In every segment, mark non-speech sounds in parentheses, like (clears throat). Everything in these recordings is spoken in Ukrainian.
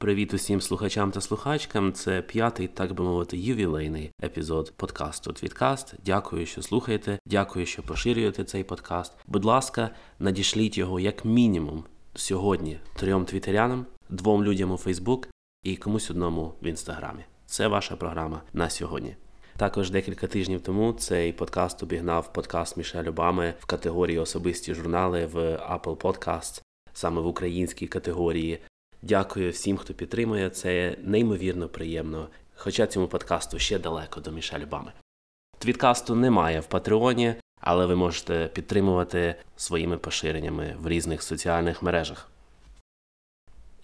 Привіт усім слухачам та слухачкам. Це п'ятий, так би мовити, ювілейний епізод подкасту Твіткаст. Дякую, що слухаєте. Дякую, що поширюєте цей подкаст. Будь ласка, надішліть його як мінімум сьогодні трьом твітерянам, двом людям у Фейсбук і комусь одному в інстаграмі. Це ваша програма на сьогодні. Також декілька тижнів тому цей подкаст обігнав подкаст Мішель Обами в категорії особисті журнали в Apple Podcasts, саме в українській категорії. Дякую всім, хто підтримує. Це неймовірно приємно. Хоча цьому подкасту ще далеко до Мішель Обами. Твіткасту немає в Патреоні, але ви можете підтримувати своїми поширеннями в різних соціальних мережах.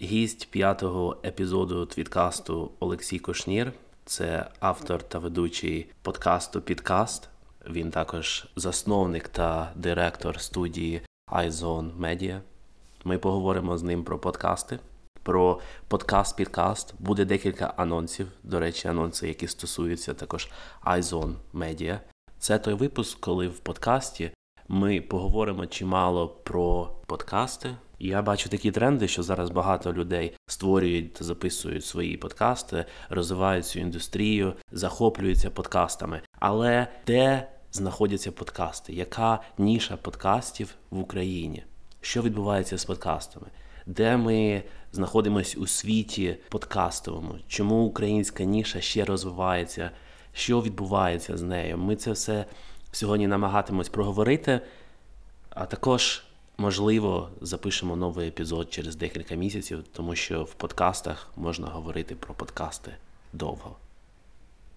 Гість п'ятого епізоду твіткасту Олексій Кошнір. Це автор та ведучий подкасту Підкаст. Він також засновник та директор студії iZone Media. Ми поговоримо з ним про подкасти, про подкаст-підкаст. Буде декілька анонсів. До речі, анонси, які стосуються також iZone Media. Це той випуск, коли в подкасті ми поговоримо чимало про подкасти. Я бачу такі тренди, що зараз багато людей створюють та записують свої подкасти, розвивають цю індустрію, захоплюються подкастами. Але де знаходяться подкасти? Яка ніша подкастів в Україні? Що відбувається з подкастами? Де ми знаходимося у світі подкастовому? Чому українська ніша ще розвивається? Що відбувається з нею? Ми це все сьогодні намагатимось проговорити, а також. Можливо, запишемо новий епізод через декілька місяців, тому що в подкастах можна говорити про подкасти довго.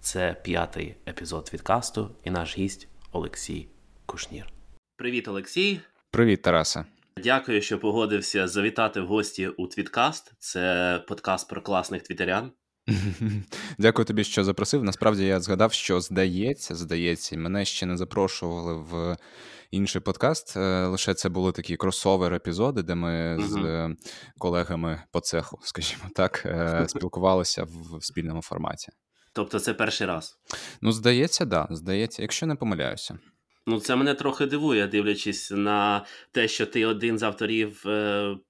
Це п'ятий епізод відкасту і наш гість Олексій Кушнір. Привіт, Олексій. Привіт, Тарасе. Дякую, що погодився завітати в гості у Твіткаст. Це подкаст про класних твітерян. (laughs) Дякую тобі, що запросив. Насправді я згадав, що здається, здається, мене ще не запрошували в інший подкаст. Е, лише це були такі кросовер епізоди, де ми з колегами по цеху, (laughs) скажімо так, е, спілкувалися в спільному форматі. Тобто, це перший раз? Ну, здається, да. Здається, якщо не помиляюся. Ну, це мене трохи дивує, дивлячись на те, що ти один з авторів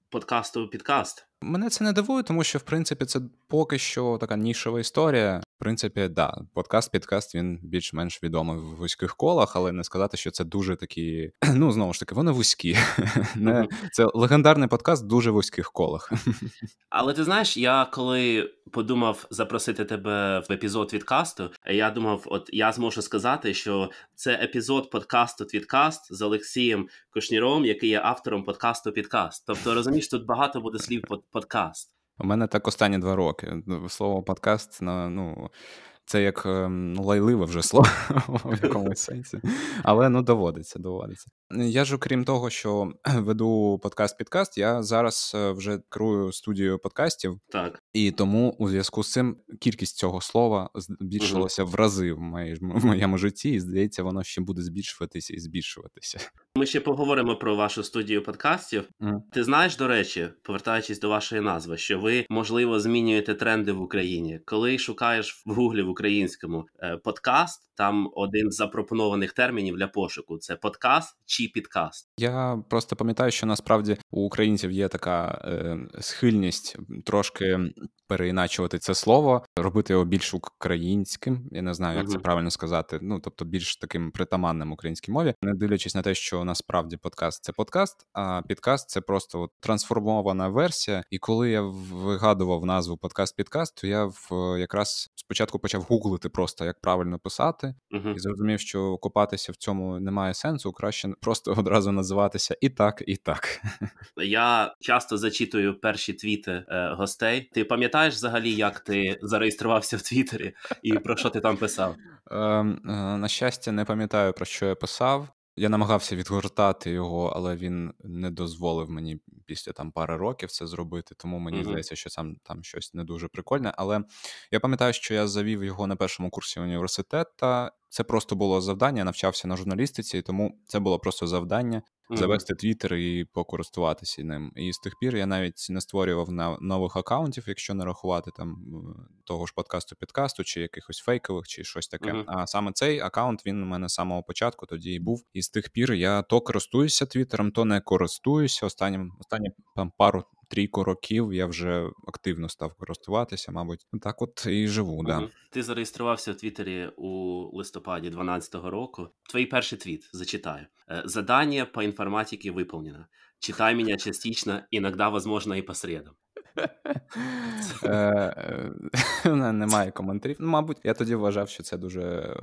подкасту підкаст. Мене це не дивує, тому що в принципі це поки що така нішова історія. Принципі, да, подкаст-підкаст він більш-менш відомий в вузьких колах, але не сказати, що це дуже такі. (clears throat) Ну знову ж таки, вони вузькі. (laughs) Не, Це легендарний подкаст в дуже вузьких колах. (laughs) Але ти знаєш, я коли подумав запросити тебе в епізод відкасту, я думав, от я зможу сказати, що це епізод подкасту Твіткаст з Олексієм Кошніром, який є автором подкасту Підкаст. Тобто розумієш, тут багато буде слів подкаст. У мене так останні два роки. Слово подкаст на ну. Це як ну, лайливе вже слово (laughs) в якомусь сенсі. Але ну доводиться, доводиться. Я ж, окрім того, що (clears throat) веду подкаст-підкаст, я зараз е, вже керую студією подкастів, так і тому у зв'язку з цим кількість цього слова збільшилася угу. в рази в моєму житті, і здається, воно ще буде збільшуватися і збільшуватися. (laughs) Ми ще поговоримо про вашу студію подкастів. Mm. Ти знаєш, до речі, повертаючись до вашої назви, що ви можливо змінюєте тренди в Україні, коли шукаєш в гуглі в українському е, подкаст. Там один з запропонованих термінів для пошуку це подкаст чи підкаст. Я просто пам'ятаю, що насправді у українців є така е, схильність трошки переіначувати це слово, робити його більш українським. Я не знаю, як uh-huh. це правильно сказати. Ну тобто, більш таким притаманним українській мові, не дивлячись на те, що насправді подкаст це подкаст, а підкаст це просто от трансформована версія. І коли я вигадував назву подкаст-підкаст, то я в якраз спочатку почав гуглити просто як правильно писати, uh-huh. і зрозумів, що копатися в цьому немає сенсу. Краще просто одразу називатися і так, і так. Я часто зачитую перші твіти е, гостей. Ти пам'ятаєш? взагалі, як ти зареєструвався в Твіттері і про що ти там писав? Ем, е, на щастя, не пам'ятаю про що я писав. Я намагався відгортати його, але він не дозволив мені після там пари років це зробити. Тому мені mm-hmm. здається, що сам там щось не дуже прикольне. Але я пам'ятаю, що я завів його на першому курсі університету. Це просто було завдання. Я навчався на журналістиці, тому це було просто завдання mm-hmm. завести твіттер і покористуватися ним. І з тих пір я навіть не створював на нових акаунтів, якщо не рахувати там того ж подкасту підкасту, чи якихось фейкових, чи щось таке. Mm-hmm. А саме цей акаунт він у мене з самого початку тоді і був. І з тих пір я то користуюся твіттером, то не користуюся. Останнім останні там пару трійку років я вже активно став користуватися, мабуть, так от і живу. Угу. Да. Ти зареєструвався в Твіттері у листопаді 2012 року. Твій перший твіт зачитаю. Е, Задання по інформатике выполнено. Читай меня частично, иногда, возможно, и по средам. (laughs) Е, (laughs) немає коментарів. Ну, Мабуть, я тоді вважав, що це дуже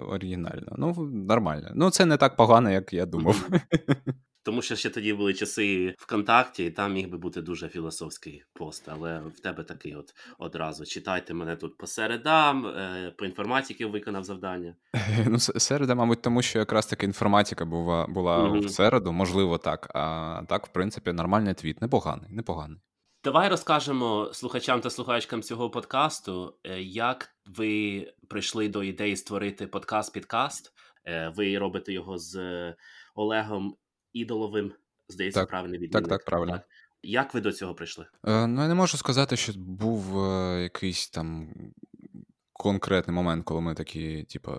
оригінально. Ну, нормально. Ну, це не так погано, як я думав. (laughs) Тому що ще тоді були часи ВКонтакті, і там міг би бути дуже філософський пост, але в тебе такий от одразу. Читайте мене тут по середам, е, по інформатиці виконав завдання. (laughs) Ну, середа, мабуть, тому що якраз таки інформатика була була mm в середу, можливо, так. А так, в принципі, нормальний твіт. Непоганий, непоганий. Давай розкажемо слухачам та слухачкам цього подкасту, е, як ви прийшли до ідеї створити подкаст-підкаст. Е, ви робите його з Олегом Ідоловим, здається, так, правильний відмінник. Так, так, правильно. Так. Як ви до цього прийшли? Е, ну, я не можу сказати, що був е, якийсь там конкретний момент, коли ми такі, типу,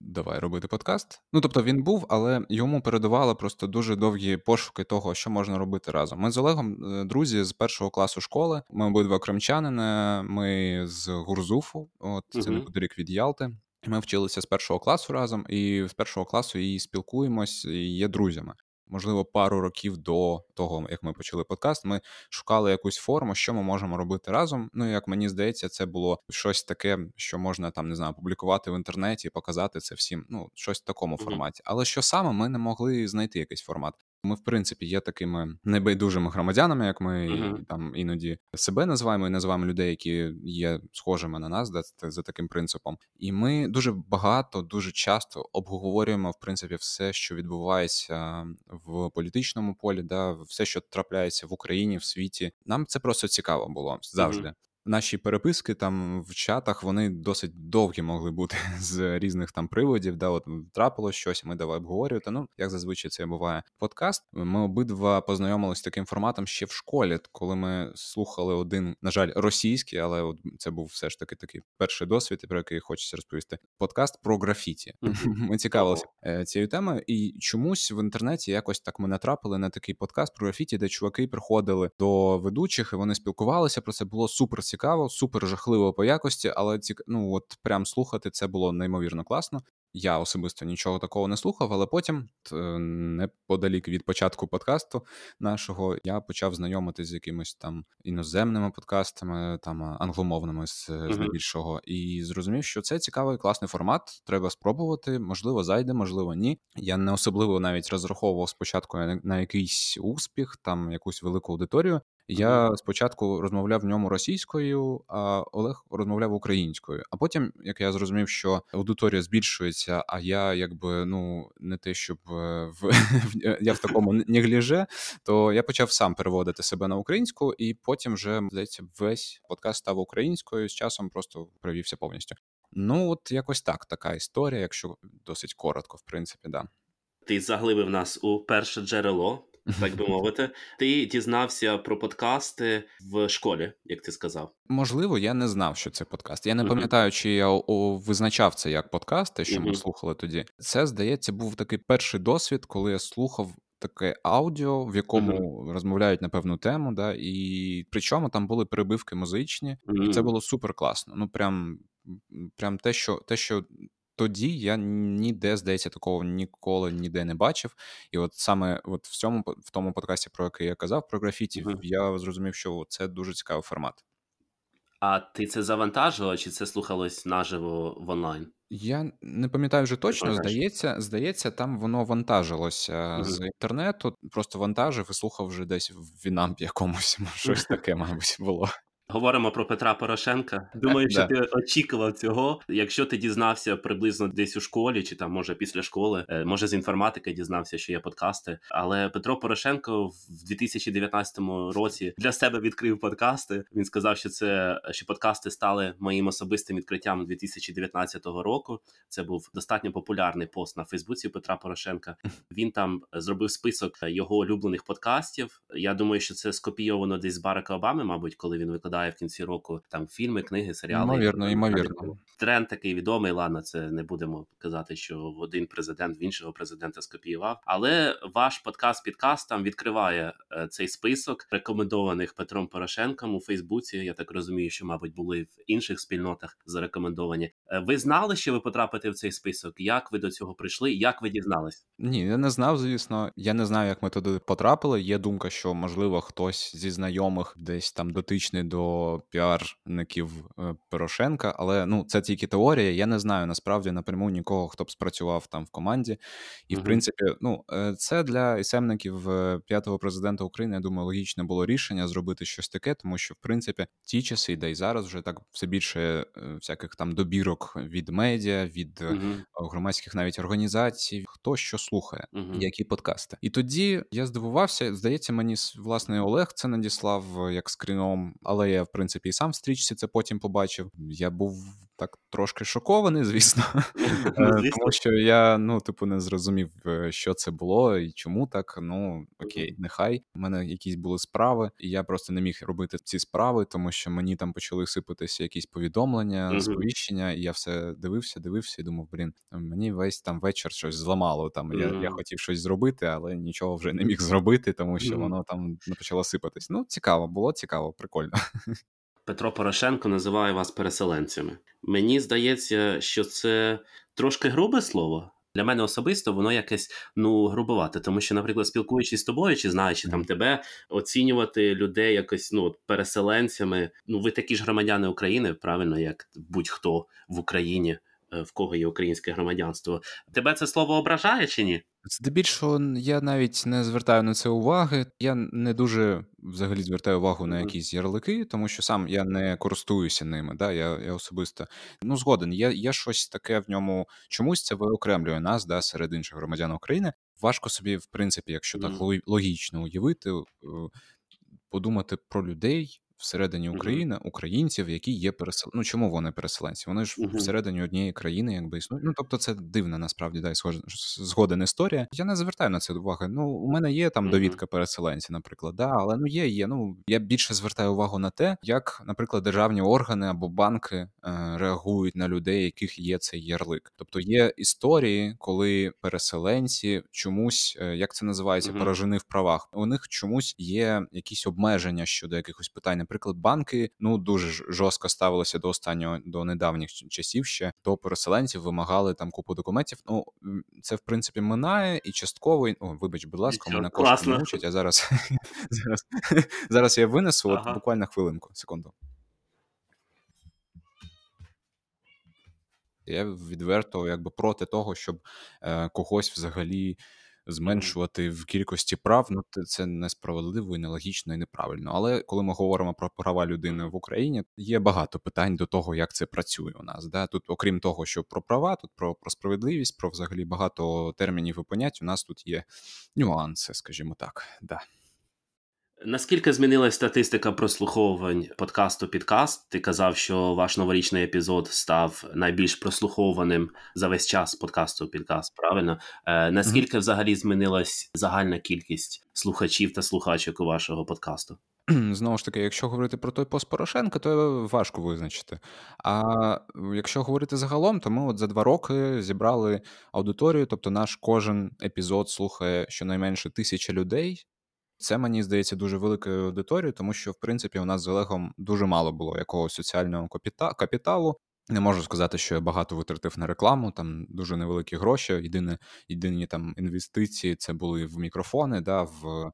давай робити подкаст. Ну, тобто він був, але йому передавали просто дуже довгі пошуки того, що можна робити разом. Ми з Олегом, е, друзі, з першого класу школи. Ми обидва кримчанини, ми з Гурзуфу, от це угу. неподалік від Ялти. Ми вчилися з першого класу разом, і з першого класу і спілкуємось, і є друзями можливо, пару років до того, як ми почали подкаст, ми шукали якусь форму, що ми можемо робити разом. Ну, як мені здається, це було щось таке, що можна там не знаю, публікувати в інтернеті, показати це всім. Ну, щось в такому форматі. Але що саме ми не могли знайти якийсь формат. Ми, в принципі, є такими небайдужими громадянами, як ми uh-huh. там іноді себе називаємо і називаємо людей, які є схожими на нас, да, за таким принципом. І ми дуже багато, дуже часто обговорюємо в принципі все, що відбувається в політичному полі, да, все, що трапляється в Україні, в світі. Нам це просто цікаво було завжди. Uh-huh наші переписки там в чатах вони досить довгі могли бути (laughs) з різних там приводів. Да, от трапилось щось, ми давай обговорювати. Ну як зазвичай це буває подкаст. Ми обидва познайомилися з таким форматом ще в школі, коли ми слухали один, на жаль, російський, але от це був все ж таки такий перший досвід, про який хочеться розповісти. Подкаст про графіті. (laughs) Ми цікавилися е, цією темою, і чомусь в інтернеті якось так ми натрапили на такий подкаст про графіті, де чуваки приходили до ведучих і вони спілкувалися про це. Було супер цікаво супер жахливо по якості, але цік... ну от прям слухати це було неймовірно класно. Я особисто нічого такого не слухав, але потім, е, неподалік від початку подкасту нашого, я почав знайомитися з якимись там іноземними подкастами, там англомовними здебільшого, і зрозумів, що це цікавий класний формат. Треба спробувати. Можливо, зайде, можливо, ні. Я не особливо навіть розраховував спочатку на якийсь успіх, там якусь велику аудиторію. Я спочатку розмовляв в ньому російською, а Олег розмовляв українською. А потім, як я зрозумів, що аудиторія збільшується, а я якби ну не те, щоб е, в (laughs) я в такому негліже, то я почав сам переводити себе на українську, і потім вже здається, весь подкаст став українською з часом просто привівся повністю. Ну от якось так, така історія, якщо досить коротко, в принципі, да. Ти заглибив нас у перше джерело так би мовити. Ти дізнався про подкасти в школі, як ти сказав? Можливо, я не знав, що це подкаст. Я не пам'ятаю, чи я о, визначав це як подкаст, те, що ми слухали тоді. Це здається, був такий перший досвід, коли я слухав. Таке аудіо, в якому uh-huh. розмовляють на певну тему, да, і причому там були перебивки музичні, uh-huh. і це було супер класно. Ну, прям прям те, що те, що тоді я ніде, здається, такого ніколи ніде не бачив. І от саме от в цьому в тому подкасті, про який я казав, про графіті, угу. я зрозумів, що це дуже цікавий формат. А ти це завантажував, чи це слухалось наживо в онлайн? Я не пам'ятаю вже точно. Здається, здається, там воно вантажилося mm-hmm. з інтернету. Просто вантажив і слухав вже десь в Вінампі якомусь. (laughs) Щось таке, мабуть, було. Говоримо про Петра Порошенка. Думаю, що ти очікував цього. Якщо ти дізнався приблизно десь у школі, чи там може після школи, е, може з інформатики дізнався, що є подкасти. Але Петро Порошенко в 2019 році для себе відкрив подкасти. Він сказав, що це що подкасти стали моїм особистим відкриттям 2019 року. Це був достатньо популярний пост на Фейсбуці Петра Порошенка. (laughs) Він там зробив список його улюблених подкастів. Я думаю, що це скопійовано десь з Барака Обами, мабуть, коли він викладав випадає в кінці року там фільми, книги, серіали. Ймовірно, ймовірно. Тренд такий відомий. Ладно, це не будемо казати, що один президент в іншого президента скопіював. Але ваш подкаст підкаст там відкриває е, цей список рекомендованих Петром Порошенком у Фейсбуці. Я так розумію, що мабуть були в інших спільнотах зарекомендовані. Е, ви знали, що ви потрапите в цей список? Як ви до цього прийшли? Як ви дізнались? Ні, я не знав, звісно. Я не знаю, як ми туди потрапили. Є думка, що можливо хтось зі знайомих десь там дотичний до піарників е, Порошенка, але ну це тільки теорія. Я не знаю насправді напряму нікого, хто б спрацював там в команді. І в принципі, ну е, це для ісемників е, п'ятого президента України. Я думаю, логічне було рішення зробити щось таке, тому що в принципі ті часи, де й зараз вже так все більше всяких там добірок від медіа, від uh громадських навіть організацій, хто що слухає, uh які подкасти. І тоді я здивувався. Здається, мені власне Олег це надіслав як скріном, але я в принципі і сам в стрічці це потім побачив. Я був так трошки шокований, (laughs) звісно, (laughs) е, тому що я ну, типу, не зрозумів, е, що це було і чому так. Ну окей, нехай у мене якісь були справи, і я просто не міг робити ці справи, тому що мені там почали сипатися якісь повідомлення, сповіщення, і я все дивився, дивився і думав, блін, мені весь там вечір щось зламало. Там я я хотів щось зробити, але нічого вже не міг зробити, тому що воно там не почало сипатись. Ну, цікаво, було цікаво, прикольно. (laughs) Петро Порошенко називає вас переселенцями. Мені здається, що це трошки грубе слово. Для мене особисто воно якесь ну грубовате, тому що, наприклад, спілкуючись з тобою, чи знаючи там тебе, оцінювати людей якось ну переселенцями. Ну ви такі ж громадяни України, правильно, як будь-хто в Україні. Е, в кого є українське громадянство. Тебе це слово ображає чи ні? Здебільшого я навіть не звертаю на це уваги. Я не дуже взагалі звертаю увагу на якісь ярлики, тому що сам я не користуюся ними. Да, Я я особисто ну згоден. Є є щось таке в ньому чомусь це виокремлює нас, да, серед інших громадян України. Важко собі, в принципі, якщо так логічно уявити, е, подумати про людей, всередині України українців, які є пересел... Ну чому вони переселенці? Вони ж uh-huh. всередині однієї країни, якби існують. Ну тобто, це дивна насправді да, згоден історія. Я не звертаю на це уваги. Ну, у мене є там довідка переселенців, наприклад, да, але ну є, є. Ну я більше звертаю увагу на те, як, наприклад, державні органи або банки е, реагують на людей, яких є цей ярлик. Тобто є історії, коли переселенці чомусь, е, як це називається, uh-huh. поражені в правах. У них чомусь є якісь обмеження щодо якихось питань наприклад, банки ну дуже жорстко ставилися до останнього до недавніх часів ще до переселенців, вимагали там купу документів. Ну це в принципі минає і частково О, вибач, будь ласка, мене кошти не мучать. А зараз (laughs) зараз зараз я винесу. От буквально хвилинку, секунду. Я відверто якби проти того, щоб е, когось взагалі зменшувати в кількості прав, ну це несправедливо і нелогічно і неправильно. Але коли ми говоримо про права людини в Україні, є багато питань до того, як це працює у нас. Да? Тут, окрім того, що про права, тут про, про справедливість, про взагалі багато термінів і понять. У нас тут є нюанси, скажімо так. Да. Наскільки змінилась статистика прослуховувань подкасту Підкаст? Ти казав, що ваш новорічний епізод став найбільш прослухованим за весь час подкасту Підкаст. Правильно? Е, Наскільки mm-hmm. взагалі змінилась загальна кількість слухачів та слухачок у вашого подкасту? Знову ж таки, якщо говорити про той пост Порошенка, то важко визначити. А якщо говорити загалом, то ми от за два роки зібрали аудиторію, тобто наш кожен епізод слухає щонайменше тисяча людей. Це мені здається дуже великою аудиторією, тому що в принципі у нас з Олегом дуже мало було якогось соціального капіталу. Не можу сказати, що я багато витратив на рекламу, там дуже невеликі гроші. Єдине, єдині там інвестиції це були в мікрофони, да, в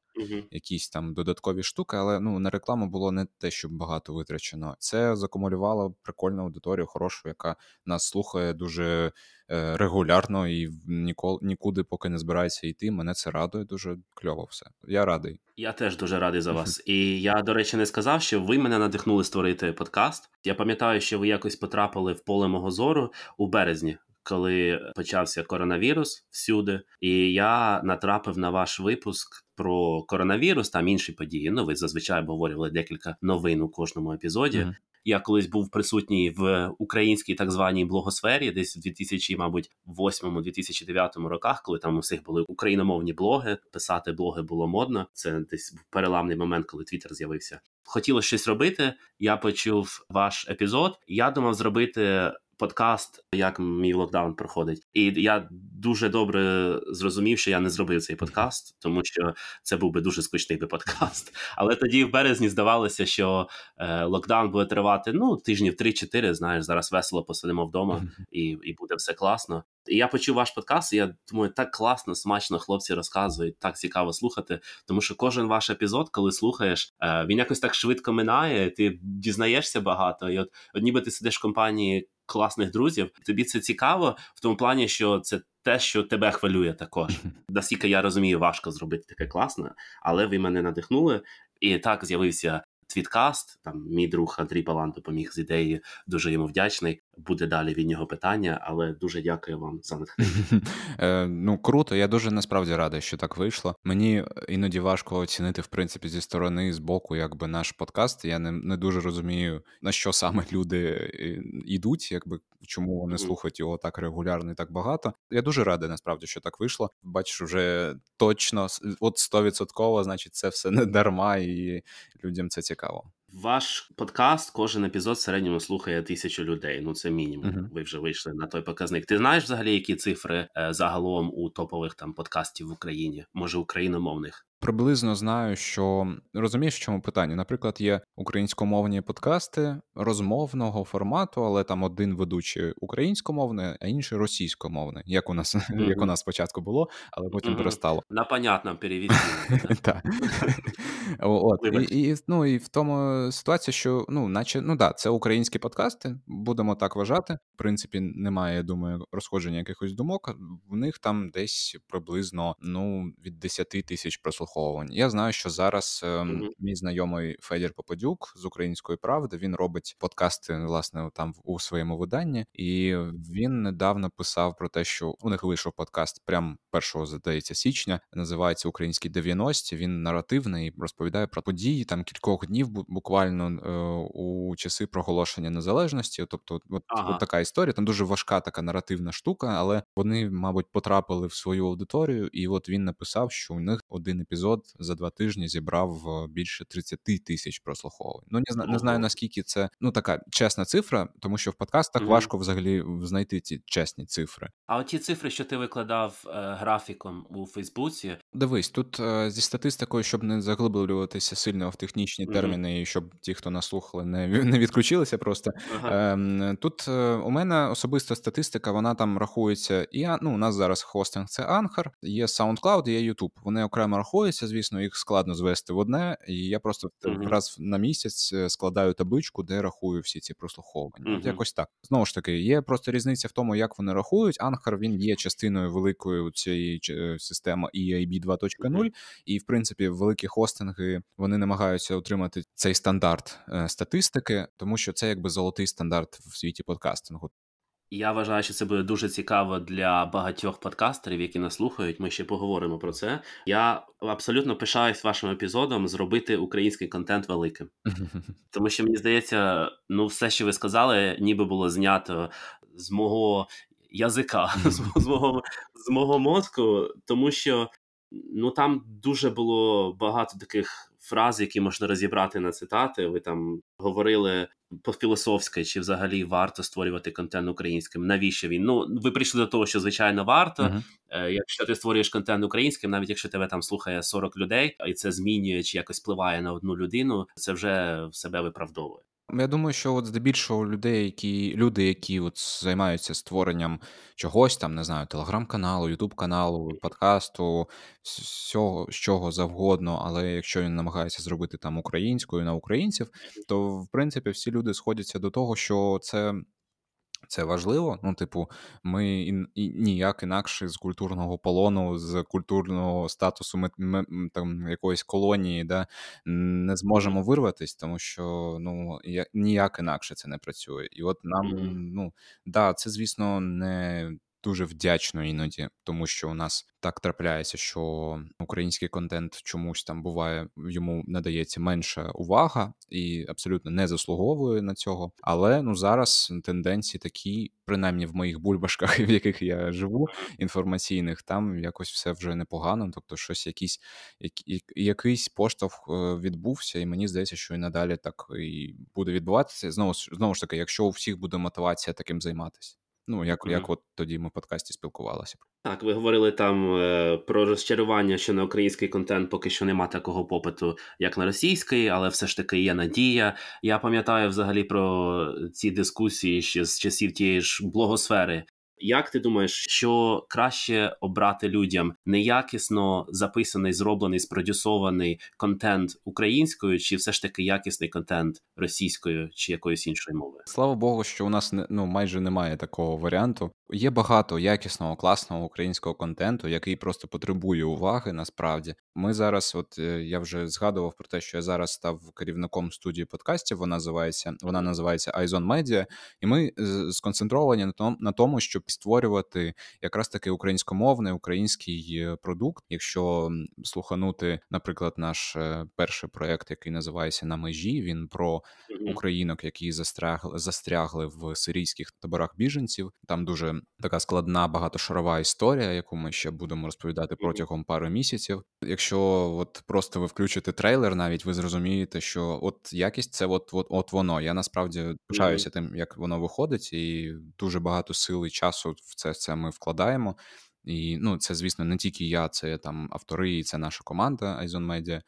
якісь там додаткові штуки, але ну на рекламу було не те, щоб багато витрачено. Це закумулювало прикольну аудиторію, хорошу, яка нас слухає дуже регулярно і ніколи нікуди поки не збирається йти. Мене це радує. Дуже кльово все. Я радий. Я теж дуже радий за вас. І я, до речі, не сказав, що ви мене надихнули створити подкаст. Я пам'ятаю, що ви якось потрапили в поле мого зору у березні. Коли почався коронавірус всюди, і я натрапив на ваш випуск про коронавірус, там інші події. Ну, ви зазвичай обговорювали декілька новин у кожному епізоді. Mm-hmm. Я колись був присутній в українській так званій блогосфері, десь в 2000, мабуть, 2008-2009 роках, коли там у всіх були україномовні блоги. Писати блоги було модно. Це десь був переламний момент, коли Твіттер з'явився. хотілося щось робити. Я почув ваш епізод. Я думав зробити подкаст, як мій локдаун проходить, і я дуже добре зрозумів, що я не зробив цей подкаст, тому що це був би дуже скучний би подкаст. (laughs) Але тоді в березні здавалося, що е, локдаун буде тривати ну тижнів 3-4, Знаєш, зараз весело посидимо вдома, і, і буде все класно. І я почув ваш подкаст, і я думаю, так класно, смачно хлопці розказують, так цікаво слухати. Тому що кожен ваш епізод, коли слухаєш, е, він якось так швидко минає. Ти дізнаєшся багато, і от, от ніби ти сидиш в компанії класних друзів. Тобі це цікаво в тому плані, що це те, що тебе хвилює, також наскільки я розумію, важко зробити таке класне, але ви мене надихнули. І так з'явився твіткаст. Там мій друг Андрій Балан допоміг з ідеєю, Дуже йому вдячний. Буде далі від нього питання, але дуже дякую вам за натхнення. (laughs) Е, Ну круто. Я дуже насправді радий, що так вийшло. Мені іноді важко оцінити в принципі зі сторони з боку, якби наш подкаст. Я не не дуже розумію на що саме люди йдуть, якби чому вони слухають його так регулярно і так багато. Я дуже радий насправді, що так вийшло. Бачиш, вже точно от стовідсотково, значить, це все (laughs) не дарма, і людям це цікаво. Ваш подкаст, кожен епізод в середньому слухає тисячу людей. Ну це мінімум. Uh-huh. Ви вже вийшли на той показник. Ти знаєш взагалі, які цифри е, загалом у топових там подкастів в Україні, може україномовних? Приблизно знаю, що розумієш, в чому питання. Наприклад, є українськомовні подкасти розмовного формату, але там один ведучий українськомовний, а інший російськомовний, як у нас mm-hmm. (laughs) як у нас спочатку було, але потім mm-hmm. перестало. На понятному перевіді. Так. (laughs) От і, ну і в тому ситуація, що ну, наче ну да, це українські подкасти, будемо так вважати. В принципі, немає, я думаю, розходження якихось думок. В них там десь приблизно ну від 10 тисяч прослуховувань. Я знаю, що зараз mm-hmm. мій знайомий Федір Попадюк з української правди він робить подкасти власне там у своєму виданні, і він недавно писав про те, що у них вийшов подкаст прям першого здається січня. Називається Українські 90-ті. Він наративний розповідає про події там кількох днів, буквально е, у часи проголошення незалежності. Тобто, от, ага. от така історія. Там дуже важка така наративна штука, але вони, мабуть, потрапили в свою аудиторію, і от він написав, що у них один епізод за два тижні зібрав е, більше 30 тисяч прослуховувань. Ну не не знаю наскільки це ну така чесна цифра, тому що в подкастах mm важко взагалі знайти ці чесні цифри. А от ті цифри, що ти викладав е, графіком у Фейсбуці, дивись тут е, зі статистикою, щоб не заглиблюватися сильно в технічні mm терміни, і щоб ті, хто нас слухали, не не відключилися. Просто ага. е, тут е, у мене особиста статистика, вона там рахується. І ну у нас зараз хостинг це Anchor, є SoundCloud, є YouTube. Вони окремо рахуються. Звісно, їх складно звести в одне, і я просто mm раз на місяць е, складаю табличку, де рахую всі ці прослуховування. mm От якось так знову ж таки, є просто різниця в тому, як вони рахують. Anchor, він є частиною великої цієї е, системи EIB 2.0, mm і в принципі великі хостинги вони намагаються отримати цей стандарт е, статистики, тому що це якби золотий стандарт в світі подкастингу. Я вважаю, що це буде дуже цікаво для багатьох подкастерів, які нас слухають. Ми ще поговоримо про це. Я абсолютно пишаюсь вашим епізодом зробити український контент великим, (laughs) тому що мені здається, ну все, що ви сказали, ніби було знято з мого язика, (laughs) з мого з мого мозку, тому що ну там дуже було багато таких фраз, які можна розібрати на цитати. Ви там говорили по-філософськи, чи взагалі варто створювати контент українським? Навіщо він? Ну ви прийшли до того, що звичайно варто. Uh-huh. Якщо ти створюєш контент українським, навіть якщо тебе там слухає 40 людей, і це змінює чи якось впливає на одну людину, це вже в себе виправдовує. Я думаю, що от здебільшого людей, які люди, які от займаються створенням чогось там, не знаю, телеграм-каналу, ютуб-каналу, подкасту, всього з чого завгодно, але якщо він намагається зробити там українською на українців, то в принципі всі люди сходяться до того, що це це важливо. Ну, типу, ми і, і ніяк інакше з культурного полону, з культурного статусу ми, ми, там якоїсь колонії, да, не зможемо вирватися, тому що ну ніяк інакше це не працює. І от нам, ну да, це звісно не дуже вдячно іноді, тому що у нас так трапляється, що український контент чомусь там буває, йому надається менша увага і абсолютно не заслуговує на цього. Але ну зараз тенденції такі, принаймні в моїх бульбашках, (laughs) в яких я живу, інформаційних, там якось все вже непогано. Тобто, щось якийсь якийсь поштовх е, відбувся, і мені здається, що і надалі так і буде відбуватися. Знову знову ж таки, якщо у всіх буде мотивація таким займатися. Ну, як mm-hmm. як от тоді ми в подкасті спілкувалися. Так, ви говорили там е, про розчарування, що на український контент поки що нема такого попиту, як на російський, але все ж таки є надія. Я пам'ятаю взагалі про ці дискусії ще з часів тієї ж блогосфери, як ти думаєш, що краще обрати людям неякісно записаний, зроблений, спродюсований контент українською, чи все ж таки якісний контент російською чи якоюсь іншою мовою? Слава Богу, що у нас не ну майже немає такого варіанту. Є багато якісного, класного українського контенту, який просто потребує уваги. Насправді, ми зараз, от е, я вже згадував про те, що я зараз став керівником студії подкастів. Вона називається вона називається Айзон Медіа, і ми сконцентровані на тому, на тому, щоб створювати якраз таки українськомовний український е, продукт. Якщо слуханути, наприклад, наш е, перший проект, який називається на межі, він про українок, які застрягли застрягли в сирійських таборах біженців. Там дуже така складна багатошарова історія, яку ми ще будемо розповідати протягом пари місяців. Якщо от просто ви включите трейлер, навіть ви зрозумієте, що от якість це от от, от воно. Я насправді пишаюся тим, як воно виходить, і дуже багато сил і часу в це це ми вкладаємо. І ну, це, звісно, не тільки я, це там автори, і це наша команда Айзон Media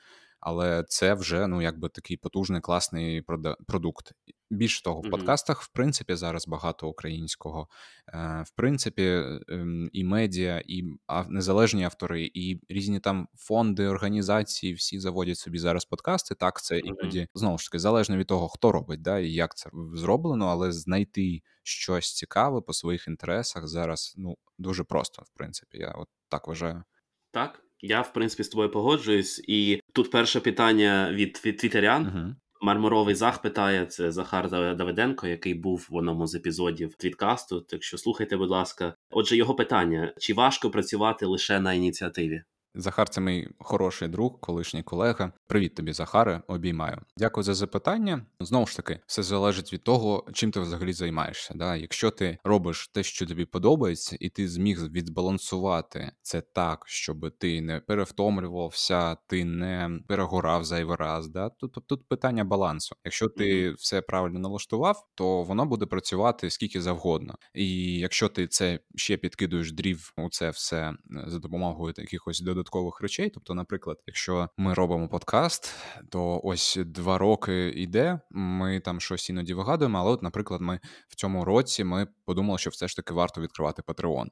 але це вже ну якби такий потужний класний продукт. Більше того, в подкастах, в принципі, зараз багато українського. Е, в принципі, ем, і медіа, і незалежні автори, і різні там фонди, організації, всі заводять собі зараз подкасти. Так, це іноді знову ж таки залежно від того, хто робить, да, і як це зроблено, але знайти щось цікаве по своїх інтересах зараз ну дуже просто, в принципі. Я от так вважаю. Так, я, в принципі, з тобою погоджуюсь, і тут перше питання від від твітерян. Uh-huh. Мармуровий Зах питає це Захар Давиденко, який був в одному з епізодів твіткасту. Так що слухайте, будь ласка. Отже, його питання: чи важко працювати лише на ініціативі? Захар, це мій хороший друг, колишній колега. Привіт тобі, Захаре. Обіймаю. Дякую за запитання. Знову ж таки, все залежить від того, чим ти взагалі займаєшся. Да? Якщо ти робиш те, що тобі подобається, і ти зміг відбалансувати це так, щоб ти не перевтомлювався, ти не перегорав зайвий раз. Да? Тут тут питання балансу. Якщо ти все правильно налаштував, то воно буде працювати скільки завгодно. І якщо ти це ще підкидуєш дрів у це все за допомогою якихось додаткових додаткових речей. Тобто, наприклад, якщо ми робимо подкаст, то ось два роки йде, ми там щось іноді вигадуємо. Але, от, наприклад, ми в цьому році ми подумали, що все ж таки варто відкривати Patreon.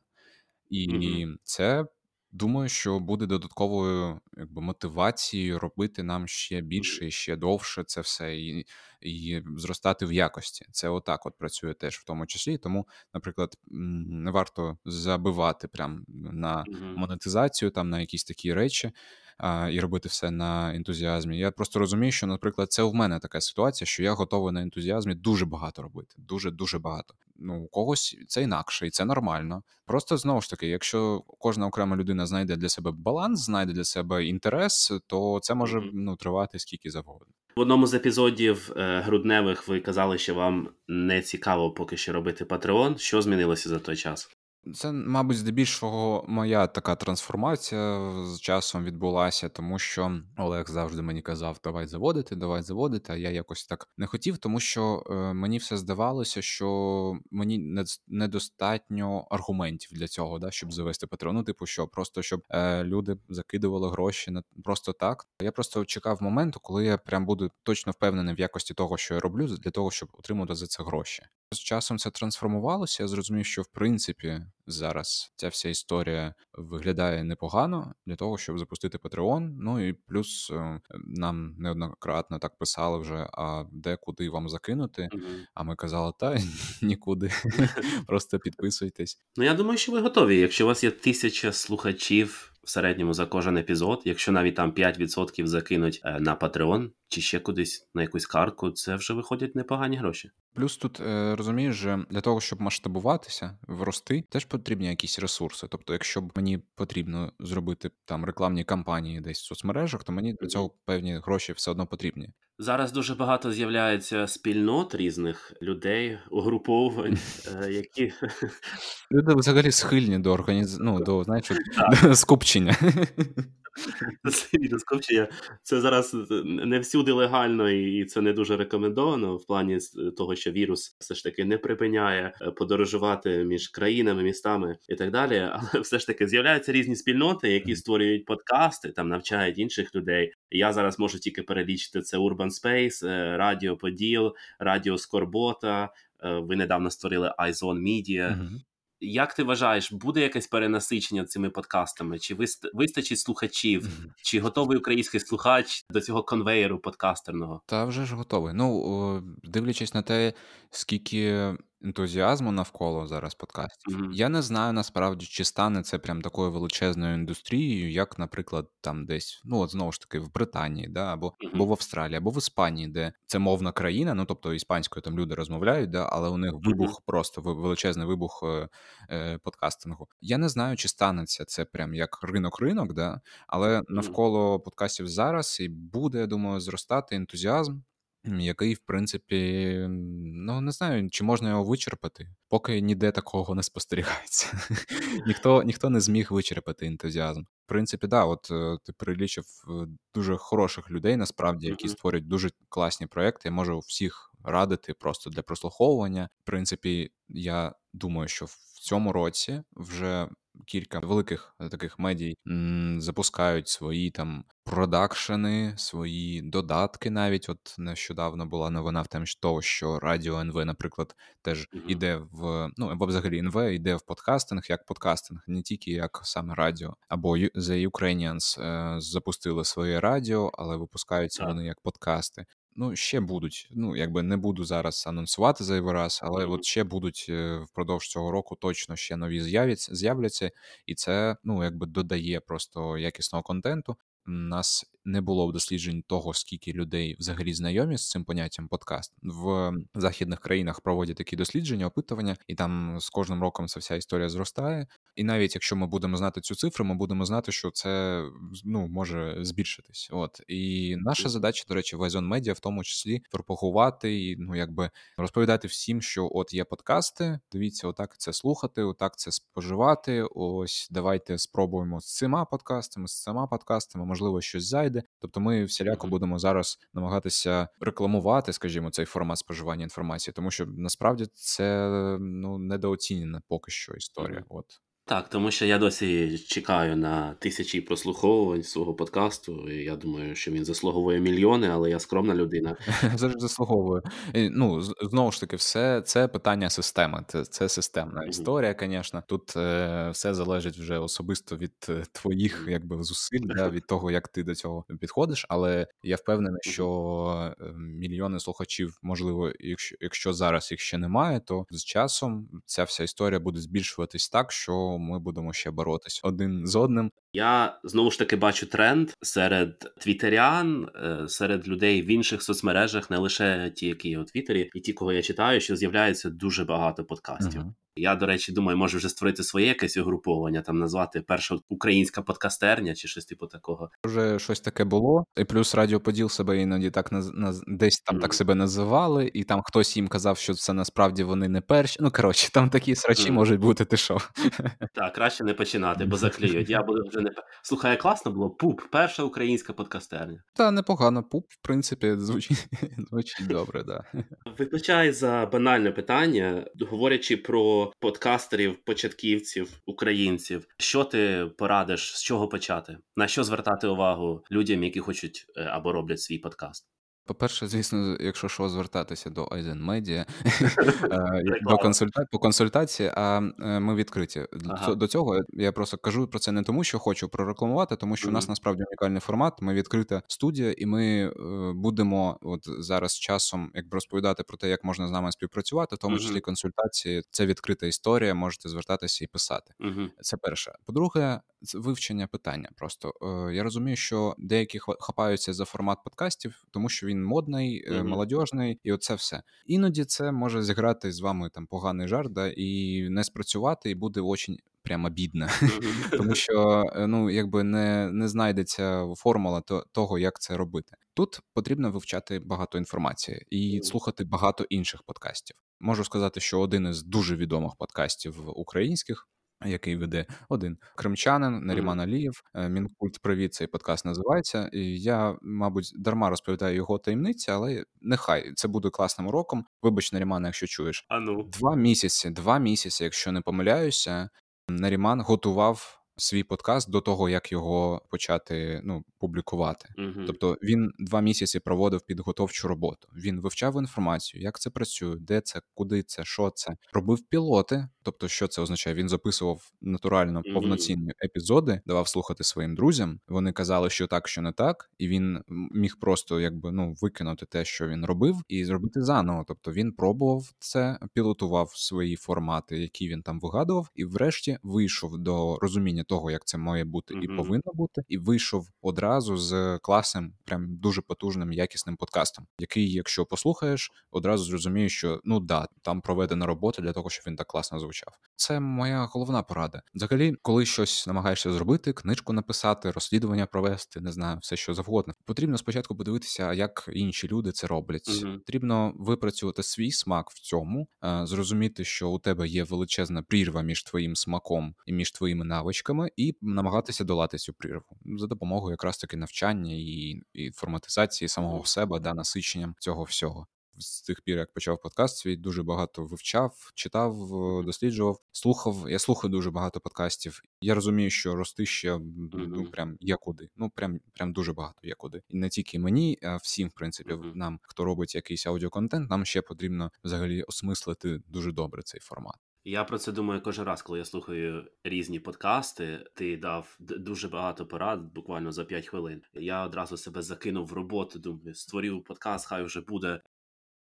І mm-hmm. це думаю, що буде додатковою якби мотивацією робити нам ще більше і ще довше це все і і зростати в якості. Це отак от працює теж в тому числі. Тому, наприклад, не варто забивати прям на монетизацію, там на якісь такі речі а, і робити все на ентузіазмі. Я просто розумію, що, наприклад, це в мене така ситуація, що я готовий на ентузіазмі дуже багато робити. Дуже дуже багато. Ну, у когось це інакше, і це нормально. Просто знову ж таки, якщо кожна окрема людина знайде для себе баланс, знайде для себе інтерес, то це може ну тривати скільки завгодно. В одному з епізодів е, грудневих ви казали, що вам не цікаво поки що робити Patreon. Що змінилося за той час? Це, мабуть, здебільшого моя така трансформація з часом відбулася, тому що Олег завжди мені казав, давай заводити, давай заводити. А я якось так не хотів, тому що е, мені все здавалося, що мені недостатньо аргументів для цього, да, щоб завести Patreon. Ну, типу, що просто щоб е, люди закидували гроші на просто так. Я просто чекав моменту, коли я прям буду точно впевнений в якості того, що я роблю, для того, щоб отримати за це гроші. З часом це трансформувалося. Я зрозумів, що в принципі зараз ця вся історія виглядає непогано для того, щоб запустити Patreon. Ну і плюс е, нам неоднократно так писали вже: а де куди вам закинути? Mm-hmm. А ми казали, та (laughs) нікуди. (laughs) Просто підписуйтесь. Ну я думаю, що ви готові. Якщо у вас є тисяча слухачів в середньому за кожен епізод. Якщо навіть там 5% закинуть е, на Patreon чи ще кудись на якусь картку, це вже виходять непогані гроші. Плюс тут е, розумієш, для того, щоб масштабуватися, врости, теж потрібні якісь ресурси. Тобто, якщо б мені потрібно зробити там рекламні кампанії десь в соцмережах, то мені для цього певні гроші все одно потрібні. Зараз дуже багато з'являється спільнот різних людей, угруповань, е, які люди взагалі схильні до організ... ну, до знаєш, (laughs) скупчення. (laughs) Це. Це зараз не всюди легально, і це не дуже рекомендовано в плані того, що вірус все ж таки не припиняє е, подорожувати між країнами, містами і так далі. (laughs) Але все ж таки з'являються різні спільноти, які створюють подкасти, там навчають інших людей. Я зараз можу тільки перелічити це Urban Space, е, Радіо Поділ, Радіо Скорбота. Е, ви недавно створили iZone Media. Uh-huh. Як ти вважаєш, буде якесь перенасичення цими подкастами? Чи вистачить слухачів? Mm-hmm. Чи готовий український слухач до цього конвейеру подкастерного? Та вже ж готовий. Ну дивлячись на те, скільки ентузіазму навколо зараз подкастів. Mm-hmm. Я не знаю насправді, чи стане це прям такою величезною індустрією, як, наприклад, там десь, ну от знову ж таки, в Британії, да, або mm-hmm. або в Австралії, або в Іспанії, де це мовна країна, ну тобто іспанською там люди розмовляють, да, але у них вибух, mm-hmm. просто величезний вибух е, е, подкастингу. Я не знаю, чи станеться це прям як ринок-ринок, да, але навколо подкастів зараз і буде, я думаю, зростати ентузіазм який, в принципі, ну не знаю, чи можна його вичерпати, поки ніде такого не спостерігається. (laughs) Ніхто ніхто не зміг вичерпати ентузіазм. В принципі, да, от е, ти перелічив е, дуже хороших людей, насправді, які створюють дуже класні проекти. Я можу всіх радити просто для прослуховування. В принципі, я думаю, що в цьому році вже кілька великих е, таких медій м, запускають свої там продакшени, свої додатки. Навіть от нещодавно була новина в того, що Радіо НВ, наприклад, теж іде в ну або взагалі НВ йде в подкастинг як подкастинг, не тільки як саме радіо, або The Ukrainians е, запустили своє радіо, але випускаються вони як подкасти. Ну, ще будуть. Ну, якби не буду зараз анонсувати зайвий раз, але от ще будуть е, впродовж цього року точно ще нові з'являться, і це ну якби додає просто якісного контенту. У нас не було досліджень того, скільки людей взагалі знайомі з цим поняттям подкаст в західних країнах проводять такі дослідження, опитування, і там з кожним роком ця вся історія зростає. І навіть якщо ми будемо знати цю цифру, ми будемо знати, що це ну може збільшитись. От і наша задача, до речі, в Айзон Медіа в тому числі пропагувати і ну якби розповідати всім, що от є подкасти. Дивіться, отак це слухати, отак це споживати. Ось давайте спробуємо з цими подкастами, з цими подкастами, можливо, щось зайде. Тобто, ми всіляко будемо зараз намагатися рекламувати, скажімо, цей формат споживання інформації, тому що насправді це ну недооцінена поки що історія. От. Так, тому що я досі чекаю на тисячі прослуховувань свого подкасту. і Я думаю, що він заслуговує мільйони, але я скромна людина. (laughs) Завжди заслуговує. Ну знову ж таки, все це питання системи. Це це системна mm-hmm. історія. Звісно, тут е, все залежить вже особисто від е, твоїх якби зусиль, да, (laughs) від того, як ти до цього підходиш. Але я впевнений, що е, мільйони слухачів, можливо, якщо якщо зараз їх ще немає, то з часом ця вся історія буде збільшуватись так, що ми будемо ще боротись один з одним. Я знову ж таки бачу тренд серед твітерян, е, серед людей в інших соцмережах, не лише ті, які є у Твіттері, і ті, кого я читаю, що з'являється дуже багато подкастів. Uh-huh. Я, до речі, думаю, може вже створити своє якесь угруповання, там назвати перша українська подкастерня чи щось типу такого. Вже щось таке було, і плюс Радіо Поділ себе іноді так наз... наз... десь там mm. так себе називали, і там хтось їм казав, що це насправді вони не перші. Ну коротше, там такі срачі mm. можуть бути. Ти що? Так, краще не починати, бо закліють. Я буду вже не слухай, класно було. Пуп, перша українська подкастерня. Та непогано. Пуп, в принципі, звучить (laughs) звучить добре. да. Вибачай за банальне питання, говорячи про подкастерів, початківців, українців. Що ти порадиш, з чого почати? На що звертати увагу людям, які хочуть е, або роблять свій подкаст? По-перше, звісно, якщо що, звертатися до Айзен Медіа (laughs) до консульта... по консультації, а е, ми відкриті. Ага. До цього я просто кажу про це не тому, що хочу прорекламувати, тому що mm-hmm. у нас насправді унікальний формат. Ми відкрита студія, і ми е, будемо от зараз часом якби розповідати про те, як можна з нами співпрацювати, в тому числі консультації. Це відкрита історія. Можете звертатися і писати. Mm-hmm. Це перше. По-друге, вивчення питання. Просто е, я розумію, що деякі хапаються за формат подкастів, тому що він модний, mm-hmm. молодіжний, і оце все. Іноді це може зіграти з вами там поганий жарт, да, і не спрацювати, і буде очень прямо mm-hmm. (laughs) тому що е, ну якби не не знайдеться формула того, як це робити. Тут потрібно вивчати багато інформації і mm-hmm. слухати багато інших подкастів. Можу сказати, що один із дуже відомих подкастів українських який веде один кримчанин Наріман Алієв. Е, Мінкульт Привіт цей подкаст називається. І Я, мабуть, дарма розповідаю його таємниці, але нехай це буде класним уроком. Вибач, Наріман, якщо чуєш. А ну. Два місяці, два місяці, якщо не помиляюся, Наріман готував свій подкаст до того, як його почати ну, публікувати. uh Тобто він два місяці проводив підготовчу роботу. Він вивчав інформацію, як це працює, де це, куди це, що це, робив пілоти. Тобто, що це означає? Він записував натурально повноцінні uh епізоди, давав слухати своїм друзям. Вони казали, що так, що не так, і він міг просто якби ну викинути те, що він робив, і зробити заново. Тобто він пробував це, пілотував свої формати, які він там вигадував, і врешті вийшов до розуміння того, як це має бути і повинно бути, і вийшов одразу з класним, прям дуже потужним, якісним подкастом, який, якщо послухаєш, одразу зрозумієш, що ну да, там проведена робота для того, щоб він так класно звучав. Це моя головна порада. Взагалі, коли щось намагаєшся зробити, книжку написати, розслідування провести, не знаю, все що завгодно. Потрібно спочатку подивитися, як інші люди це роблять. mm Потрібно випрацювати свій смак в цьому, зрозуміти, що у тебе є величезна прірва між твоїм смаком і між твоїми навичками навичками і намагатися долати цю прірву за допомогою якраз таки навчання і і форматизації самого себе, да, насиченням цього всього. З тих пір, як почав подкаст, свій дуже багато вивчав, читав, досліджував, слухав. Я слухаю дуже багато подкастів. Я розумію, що рости ще ну прям є куди. Ну прям прям дуже багато є куди. І не тільки мені, а всім, в принципі, mm-hmm. нам, хто робить якийсь аудіоконтент, нам ще потрібно взагалі осмислити дуже добре цей формат. Я про це думаю кожен раз, коли я слухаю різні подкасти. Ти дав дуже багато порад, буквально за 5 хвилин. Я одразу себе закинув в роботу. Думаю, створив подкаст, хай вже буде.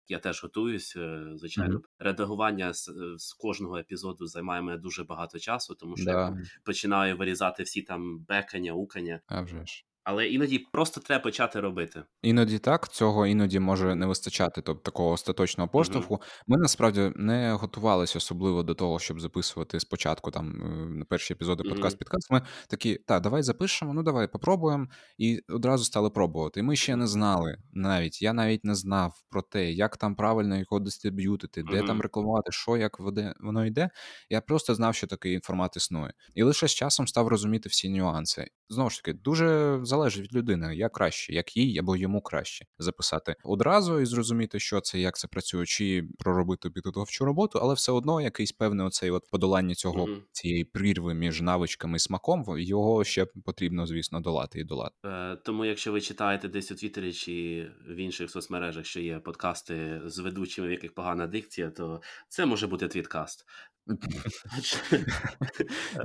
Я теж готуюсь, е, звичайно. Mm-hmm. Редагування з, з кожного епізоду займає мене дуже багато часу, тому що да. я починаю вирізати всі там бекання, укання. А вже ж але іноді просто треба почати робити. Іноді так, цього іноді може не вистачати, тобто такого остаточного поштовху. Mm-hmm. Ми насправді не готувалися особливо до того, щоб записувати спочатку там на перші епізоди mm-hmm. подкаст-підкаст. Ми такі, так, давай запишемо, ну давай попробуємо, і одразу стали пробувати. І ми ще не знали навіть. Я навіть не знав про те, як там правильно його дистриб'ютити, де mm-hmm. там рекламувати, що як воно йде. Я просто знав, що такий інформат існує, і лише з часом став розуміти всі нюанси. Знову ж таки, дуже залежить від людини, як краще, як їй або йому краще записати одразу і зрозуміти, що це, як це працює, чи проробити підготовчу роботу, але все одно якийсь певний оцей от подолання цього mm-hmm. цієї прірви між навичками і смаком. Його ще потрібно, звісно, долати і долати. Е, Тому, якщо ви читаєте десь у Твіттері чи в інших соцмережах, що є подкасти з ведучими, в яких погана дикція, то це може бути твіткаст.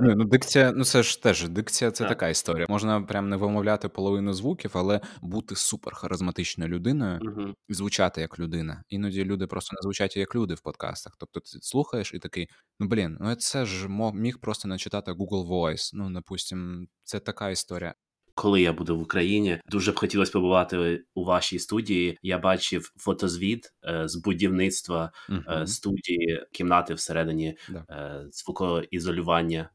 Ну, (laughs) ну, дикція, ну це ж теж дикція це така історія. Можна прям не вимовляти половину звуків, але бути супер харизматичною людиною і звучати як людина. Іноді люди просто не звучать як люди в подкастах. Тобто ти слухаєш і такий: ну блін, ну це ж міг просто начитати Google Voice. Ну, допустим, це така історія коли я буду в Україні. Дуже б хотілося побувати у вашій студії. Я бачив фотозвіт е, з будівництва uh-huh. студії кімнати всередині да. е,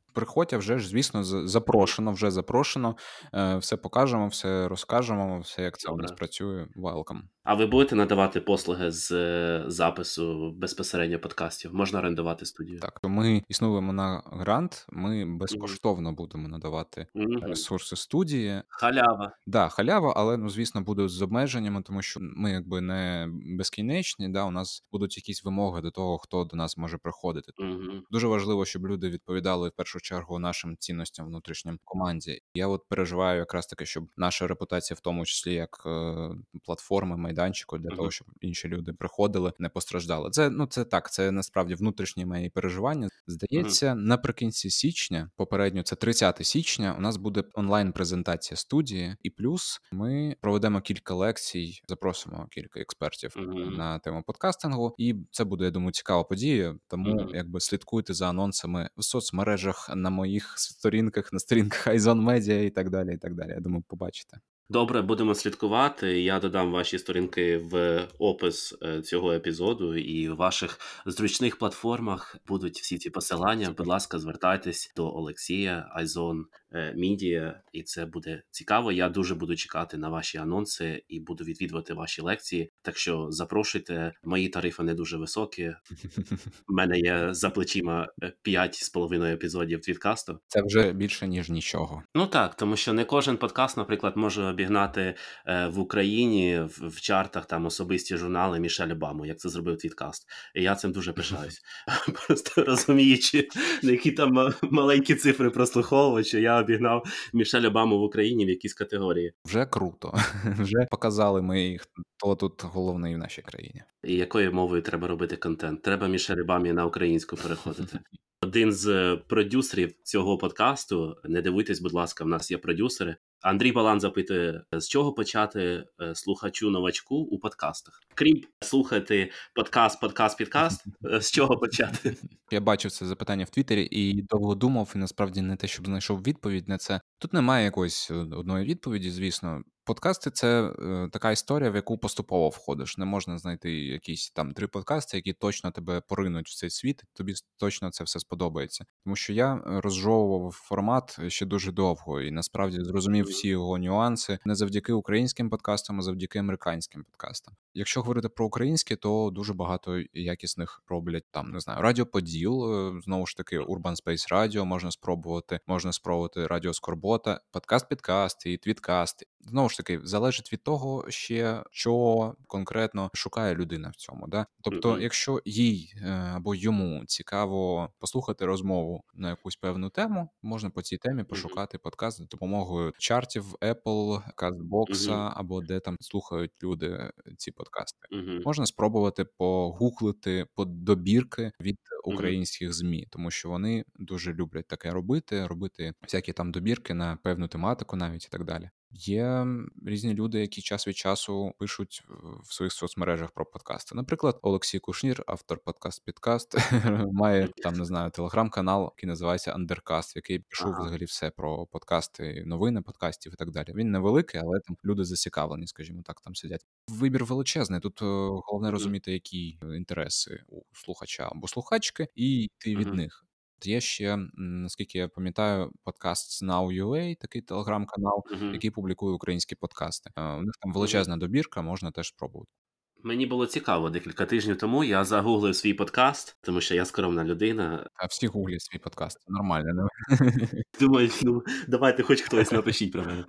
звукоізолювання. Приходьте вже ж, звісно, запрошено, вже запрошено. Е, все покажемо, все розкажемо, все як це у нас працює. Welcome. А ви будете надавати послуги з е, запису безпосередньо подкастів? Можна орендувати студію? Так, ми існуємо на грант. Ми безкоштовно mm-hmm. будемо надавати mm-hmm. ресурси студії. Халява. Да, халява, але ну звісно буде з обмеженнями, тому що ми якби не безкінечні. Да, у нас будуть якісь вимоги до того, хто до нас може приходити. Mm-hmm. Дуже важливо, щоб люди відповідали в першу першу чергу нашим цінностям внутрішнім команді. Я от переживаю якраз таки, щоб наша репутація, в тому числі як е, платформи майданчику, для uh-huh. того, щоб інші люди приходили, не постраждали. Це ну це так, це насправді внутрішні мої переживання. Здається, uh-huh. наприкінці січня, попередньо це 30 січня. У нас буде онлайн презентація студії, і плюс ми проведемо кілька лекцій, запросимо кілька експертів uh-huh. на тему подкастингу, і це буде я думаю, цікава подія. Тому якби слідкуйте за анонсами в соцмережах на моїх сторінках, на сторінках Айзон Медіа і так далі. І так далі. Я думаю, побачите. Добре, будемо слідкувати. Я додам ваші сторінки в опис е, цього епізоду, і в ваших зручних платформах будуть всі ці посилання. Будь ласка, звертайтесь до Олексія Айзон Мідія, і це буде цікаво. Я дуже буду чекати на ваші анонси і буду відвідувати ваші лекції. Так що запрошуйте. Мої тарифи не дуже високі. У мене є за плечима п'ять з половиною епізодів твіткасту. Це вже більше ніж нічого. Ну так, тому що не кожен подкаст, наприклад, може обігнати е, в Україні в, чартах там особисті журнали Мішель Обаму, як це зробив Твіткаст. І я цим дуже пишаюсь. (laughs) Просто розуміючи, які там маленькі цифри прослуховувачі, я обігнав Мішель Обаму в Україні в якійсь категорії. Вже круто. (laughs) Вже показали ми їх, хто тут головний в нашій країні. І якою мовою треба робити контент? Треба Мішель Обамі на українську переходити. (laughs) Один з продюсерів цього подкасту. Не дивуйтесь, будь ласка, в нас є продюсери. Андрій Балан запитує, з чого почати е, слухачу новачку у подкастах, крім слухати подкаст, подкаст, підкаст. (laughs) Е, з чого почати? (laughs) Я бачив це запитання в Твіттері і довго думав, і насправді не те, щоб знайшов відповідь на це. Тут немає якоїсь одної відповіді, звісно. Подкасти це е, така історія, в яку поступово входиш. Не можна знайти якісь там три подкасти, які точно тебе поринуть в цей світ. Тобі точно це все сподобається. Тому що я розжовував формат ще дуже довго і насправді зрозумів всі його нюанси не завдяки українським подкастам, а завдяки американським подкастам. Якщо говорити про українське, то дуже багато якісних роблять там. Не знаю, Радіо Поділ, е, знову ж таки, Urban Space Radio можна спробувати, можна спробувати Радіо Скорбота, подкаст, підкаст і твіткаст. Знову ж таки, залежить від того, ще що конкретно шукає людина в цьому. Да? Тобто, mm-hmm. якщо їй е, або йому цікаво послухати розмову на якусь певну тему, можна по цій темі пошукати mm-hmm. подкаст за допомогою чартів Apple, Castbox mm-hmm. або де там слухають люди ці подкасти. Можна спробувати погуглити по добірки від українських змі, тому що вони дуже люблять таке робити, робити всякі там добірки на певну тематику, навіть і так далі. Є різні люди, які час від часу пишуть в своїх соцмережах про подкасти. Наприклад, Олексій Кушнір, автор подкаст Підкаст, (laughs) має там не знаю телеграм-канал, який називається Андеркаст, в який пишу взагалі все про подкасти, новини подкастів і так далі. Він невеликий, але там люди зацікавлені, скажімо так, там сидять. Вибір величезний. Тут е, головне розуміти, які інтереси у слухача або слухачки, і йти від них. Є ще, наскільки я пам'ятаю, подкаст Now.ua, такий телеграм-канал, uh-huh. який публікує українські подкасти. У них там величезна добірка, можна теж спробувати. Мені було цікаво декілька тижнів тому. Я загуглив свій подкаст, тому що я скромна людина. А всі гуглять свій подкаст. Нормально. (laughs) Не? Думаю, ну давайте хоч хтось напишіть про мене.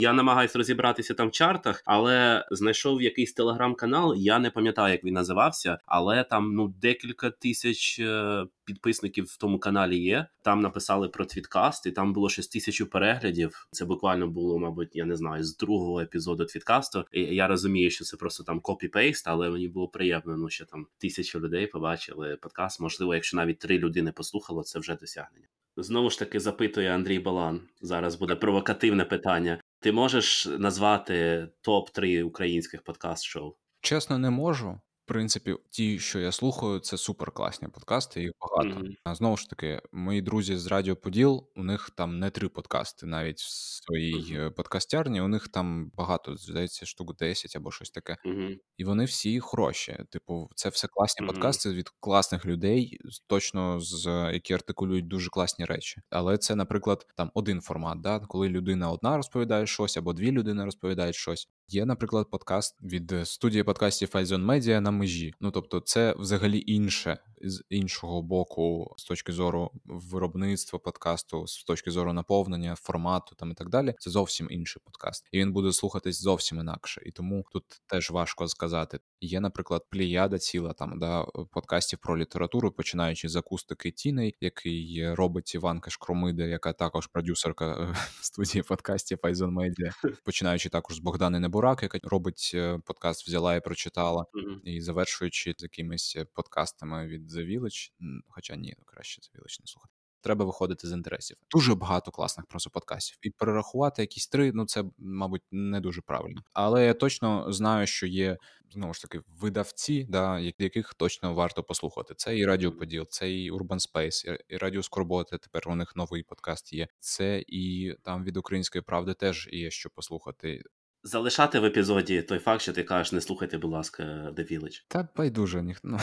Я намагаюся розібратися там в чартах, але знайшов якийсь телеграм-канал. Я не пам'ятаю, як він називався, але там ну декілька тисяч е, підписників в тому каналі є. Там написали про твіткаст, і там було щось тисячу переглядів. Це буквально було, мабуть, я не знаю, з другого епізоду твіткасту. І Я розумію, що це просто там copy-paste, але мені було приємно, ну що там тисячу людей побачили подкаст. Можливо, якщо навіть три людини послухало, це вже досягнення. Знову ж таки запитує Андрій Балан. Зараз буде провокативне питання. Ти можеш назвати топ 3 українських подкаст-шоу? Чесно, не можу принципі, ті, що я слухаю, це супер класні подкасти, їх багато. Mm-hmm. А знову ж таки, мої друзі з Радіо Поділ, у них там не три подкасти, навіть в своїй mm-hmm. подкастярні, у них там багато, здається, штук 10 або щось таке. Mm-hmm. І вони всі хороші. Типу, це все класні подкасти від класних людей, точно з які артикулюють дуже класні речі. Але це, наприклад, там один формат, да, коли людина одна розповідає щось, або дві людини розповідають щось. Є, наприклад, подкаст від студії подкастів Айзон Медіа на межі. Ну тобто, це взагалі інше з іншого боку, з точки зору виробництва подкасту, з точки зору наповнення формату там і так далі, це зовсім інший подкаст, і він буде слухатись зовсім інакше. І тому тут теж важко сказати. Є, наприклад, пліяда ціла там да подкастів про літературу, починаючи з акустики Тіней, який робить Іванка Шкромида, яка також продюсерка е, (laughs) студії подкастів Айзон Медіа, починаючи також з Богдани Небурак, яка робить е, подкаст Взяла і прочитала, mm-hmm. і завершуючи з якимись подкастами від The Village, хоча ні, краще The Village не слухати треба виходити з інтересів. Дуже багато класних просто подкастів. І перерахувати якісь три, ну це, мабуть, не дуже правильно. Але я точно знаю, що є знову ж таки видавці, да, яких точно варто послухати. Це і Радіо Поділ, це і Urban Space, і Радіо Скорботи. Тепер у них новий подкаст є. Це і там від української правди теж є що послухати. Залишати в епізоді той факт, що ти кажеш, не слухайте, будь ласка, The Village. Та байдуже ніхто. Ну,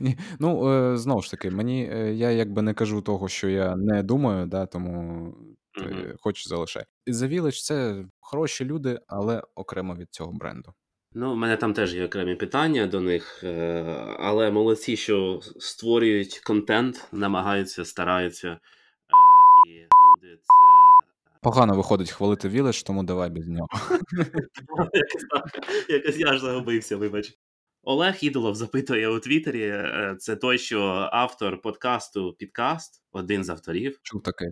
(laughs) ну е, знову ж таки, мені е, я якби не кажу того, що я не думаю, да, тому mm-hmm. хоч залишай. The Village — це хороші люди, але окремо від цього бренду. Ну, в мене там теж є окремі питання до них, е, але молодці, що створюють контент, намагаються, стараються, і люди це. Погано виходить хвалити Вілеш, тому давай без нього. (laughs) Якось я ж загубився, вибач. Олег Ідолов запитує у Твіттері, е, це той, що автор подкасту Підкаст, один з авторів. Чув таке.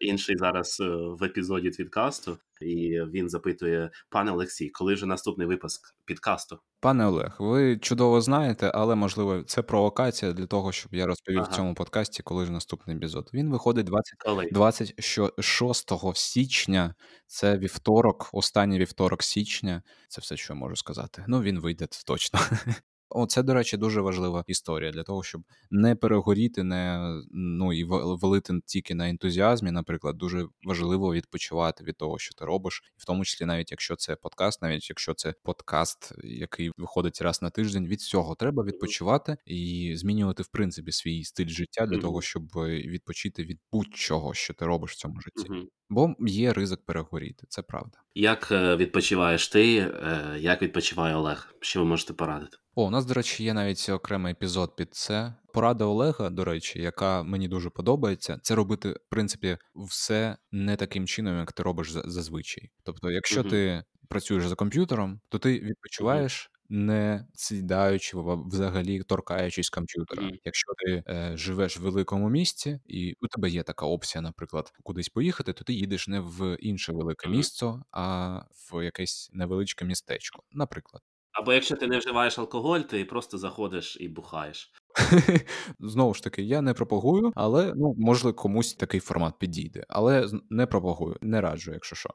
Інший зараз е, в епізоді Твіткасту, і він запитує: пане Олексій, коли вже наступний випуск підкасту? Пане Олег, ви чудово знаєте, але можливо це провокація для того, щоб я розповів ага. в цьому подкасті, коли ж наступний епізод. Він виходить 20, 26 січня. Це вівторок, останній вівторок січня. Це все, що я можу сказати. Ну він вийде точно. (laughs) Оце, до речі, дуже важлива історія для того, щоб не перегоріти, не ну і валити тільки на ентузіазмі. Наприклад, дуже важливо відпочивати від того, що ти робиш, і в тому числі, навіть якщо це подкаст, навіть якщо це подкаст, який виходить раз на тиждень, від цього треба відпочивати і змінювати в принципі свій стиль життя для того, щоб відпочити від будь-чого, що ти робиш в цьому житті. Бо є ризик перегоріти, це правда. Як е, відпочиваєш ти? Е, як відпочиває Олег? Що ви можете порадити? О, у нас, до речі, є навіть окремий епізод під це. Порада Олега, до речі, яка мені дуже подобається, це робити, в принципі, все не таким чином, як ти робиш зазвичай. Тобто, якщо угу. ти працюєш за комп'ютером, то ти відпочиваєш. Не сідаючи взагалі торкаючись комп'ютера. Mm. Якщо ти е, живеш в великому місті, і у тебе є така опція, наприклад, кудись поїхати, то ти їдеш не в інше велике mm. місто, а в якесь невеличке містечко, наприклад. Або якщо ти не вживаєш алкоголь, ти просто заходиш і бухаєш. (laughs) Знову ж таки, я не пропагую, але ну можливо комусь такий формат підійде. Але не пропагую, не раджу, якщо що.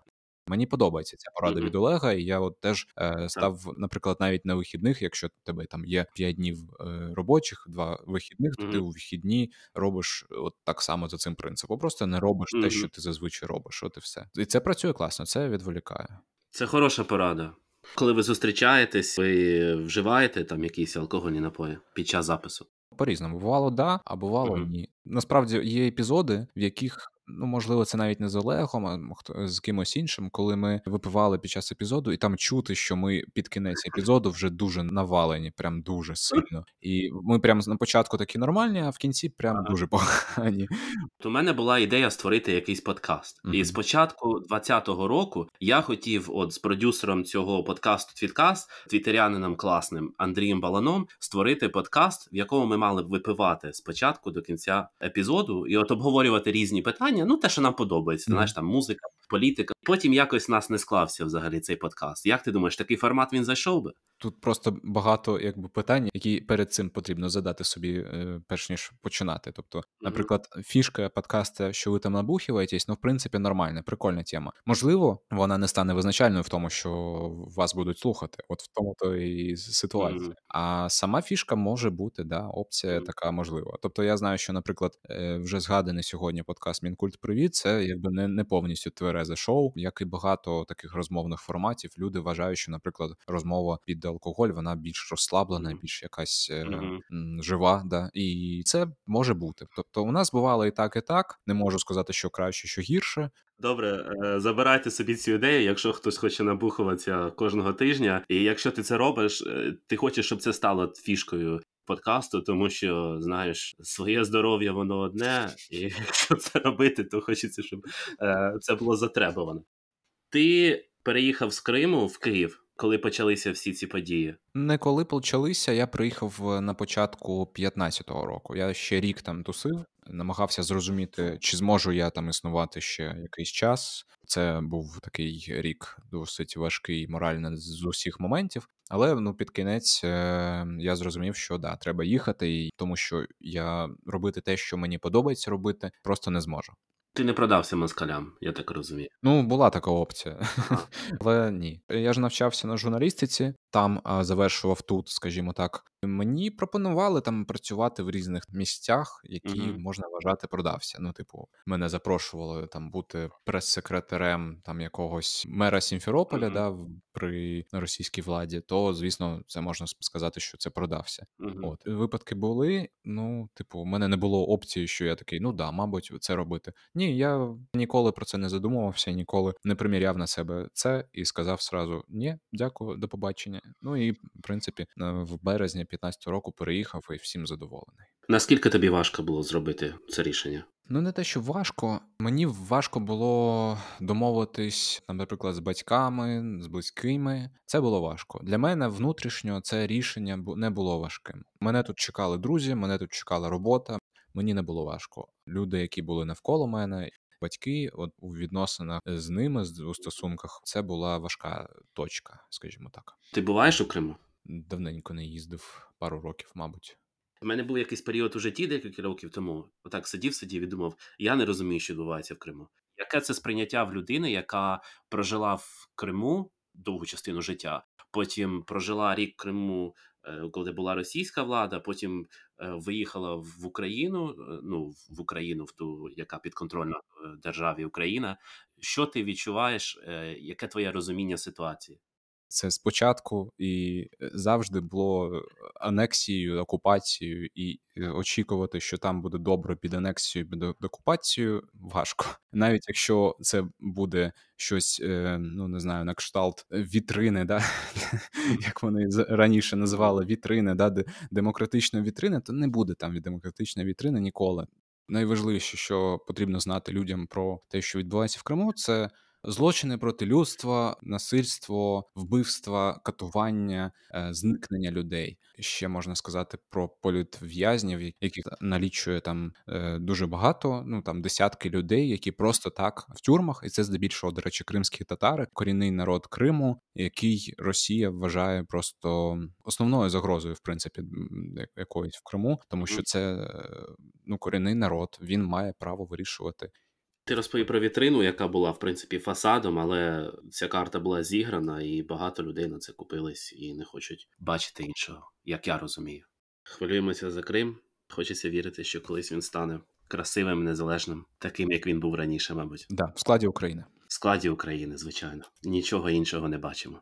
Мені подобається ця порада mm-hmm. від Олега, і я от теж е, став, наприклад, навіть на вихідних, якщо в тебе там є 5 днів е, робочих, два вихідних, то mm-hmm. ти у вихідні робиш от так само за цим принципом. Просто не робиш те, що ти зазвичай робиш. От і все. І це працює класно, це відволікає. Це хороша порада. Коли ви зустрічаєтесь, ви вживаєте там якісь алкогольні напої під час запису? По різному бувало да, а бувало mm-hmm. ні. Насправді є епізоди, в яких ну можливо, це навіть не з Олегом, а хто з кимось іншим, коли ми випивали під час епізоду, і там чути, що ми під кінець епізоду вже дуже навалені, прям дуже сильно. І ми прямо на початку такі нормальні, а в кінці прям ага. дуже погані. У мене була ідея створити якийсь подкаст. Mm-hmm. І з початку 20-го року я хотів, от з продюсером цього подкасту Твіткаст, твітерянином класним Андрієм Баланом, створити подкаст, в якому ми мали б випивати спочатку до кінця епізоду, і от обговорювати різні питання питання, ну те, що нам подобається, mm. знаєш, там музика, політика. Потім якось нас не склався взагалі цей подкаст. Як ти думаєш, такий формат він зайшов би? Тут просто багато якби питань, які перед цим потрібно задати собі, е, перш ніж починати. Тобто, наприклад, фішка подкаста, що ви там набухіваєтесь, ну в принципі нормальна, прикольна тема. Можливо, вона не стане визначальною в тому, що вас будуть слухати, от в тому то і ситуація. Mm-hmm. А сама фішка може бути, да, опція mm-hmm. така можлива. Тобто, я знаю, що, наприклад, е, вже згаданий сьогодні подкаст Мінкульт Привіт, це якби не, не повністю тверезе шоу, як і багато таких розмовних форматів. Люди вважають, що, наприклад, розмова під алкоголь, вона більш розслаблена, більш якась mm-hmm. жива. Да, І це може бути. Тобто, у нас бувало і так, і так. Не можу сказати, що краще, що гірше. Добре, е, забирайте собі цю ідею, якщо хтось хоче набухуватися кожного тижня, і якщо ти це робиш, е, ти хочеш, щоб це стало фішкою подкасту, тому що знаєш, своє здоров'я воно одне, і (laughs) якщо це робити, то хочеться, щоб е, це було затребувано. Ти переїхав з Криму в Київ, коли почалися всі ці події? Не коли почалися, я приїхав на початку 15-го року. Я ще рік там тусив, намагався зрозуміти, чи зможу я там існувати ще якийсь час. Це був такий рік досить важкий морально з усіх моментів. Але ну під кінець е- я зрозумів, що да, треба їхати, і тому що я робити те, що мені подобається робити, просто не зможу. Ти не продався москалям, я так розумію. Ну, була така опція, (laughs) але ні. Я ж навчався на журналістиці, там а, завершував тут, скажімо так. Мені пропонували там працювати в різних місцях, які Мгм. можна вважати продався. Ну, типу, мене запрошували там бути прес-секретарем там якогось мера Сімферополя, Мгм. да, при російській владі, то звісно, це можна сказати, що це продався. Мгм. От випадки були. Ну, типу, у мене не було опції, що я такий, ну да, мабуть, це робити. Ні, я ніколи про це не задумувався, ніколи не приміряв на себе це і сказав сразу: ні, дякую, до побачення. Ну і в принципі, в березні 15 року переїхав і всім задоволений. Наскільки тобі важко було зробити це рішення? Ну, не те, що важко. Мені важко було домовитись, наприклад, з батьками, з близькими. Це було важко. Для мене внутрішньо це рішення не було важким. Мене тут чекали друзі, мене тут чекала робота. Мені не було важко. Люди, які були навколо мене, батьки, от у відносинах з ними, у стосунках, це була важка точка, скажімо так. Ти буваєш у Криму? Давненько не їздив, пару років, мабуть. У мене був якийсь період у житті декілька років тому. Отак сидів, сидів і думав, я не розумію, що відбувається в Криму. Яке це сприйняття в людини, яка прожила в Криму довгу частину життя, потім прожила рік в Криму, е, коли була російська влада, потім е, виїхала в Україну, е, ну в Україну, в ту, яка підконтрольна державі Україна. Що ти відчуваєш? Яке твоє розуміння ситуації? Це спочатку і е, завжди було анексією, окупацією, і е, очікувати, що там буде добре під анексією, під окупацією, важко. (laughs) Навіть якщо це буде щось, е, ну не знаю, на кшталт вітрини, да? (laughs) як вони раніше називали вітрини, да? де- демократичної вітрини, то не буде там від демократичної вітрини ніколи. Найважливіше, що потрібно знати людям про те, що відбувається в Криму, це злочини проти людства, насильство, вбивства, катування, е, зникнення людей. Ще можна сказати про політв'язнів, яких налічує там е, дуже багато. Ну там десятки людей, які просто так в тюрмах, і це здебільшого, до речі, кримські татари, корінний народ Криму, який Росія вважає просто основною загрозою, в принципі, якоїсь в Криму, тому що це е, ну корінний народ, він має право вирішувати. Ти розповів про вітрину, яка була в принципі фасадом, але ця карта була зіграна, і багато людей на це купились і не хочуть бачити іншого, як я розумію. Хвилюємося за Крим. Хочеться вірити, що колись він стане красивим, незалежним, таким, як він був раніше, мабуть, Да, в складі України. в складі України, звичайно. Нічого іншого не бачимо.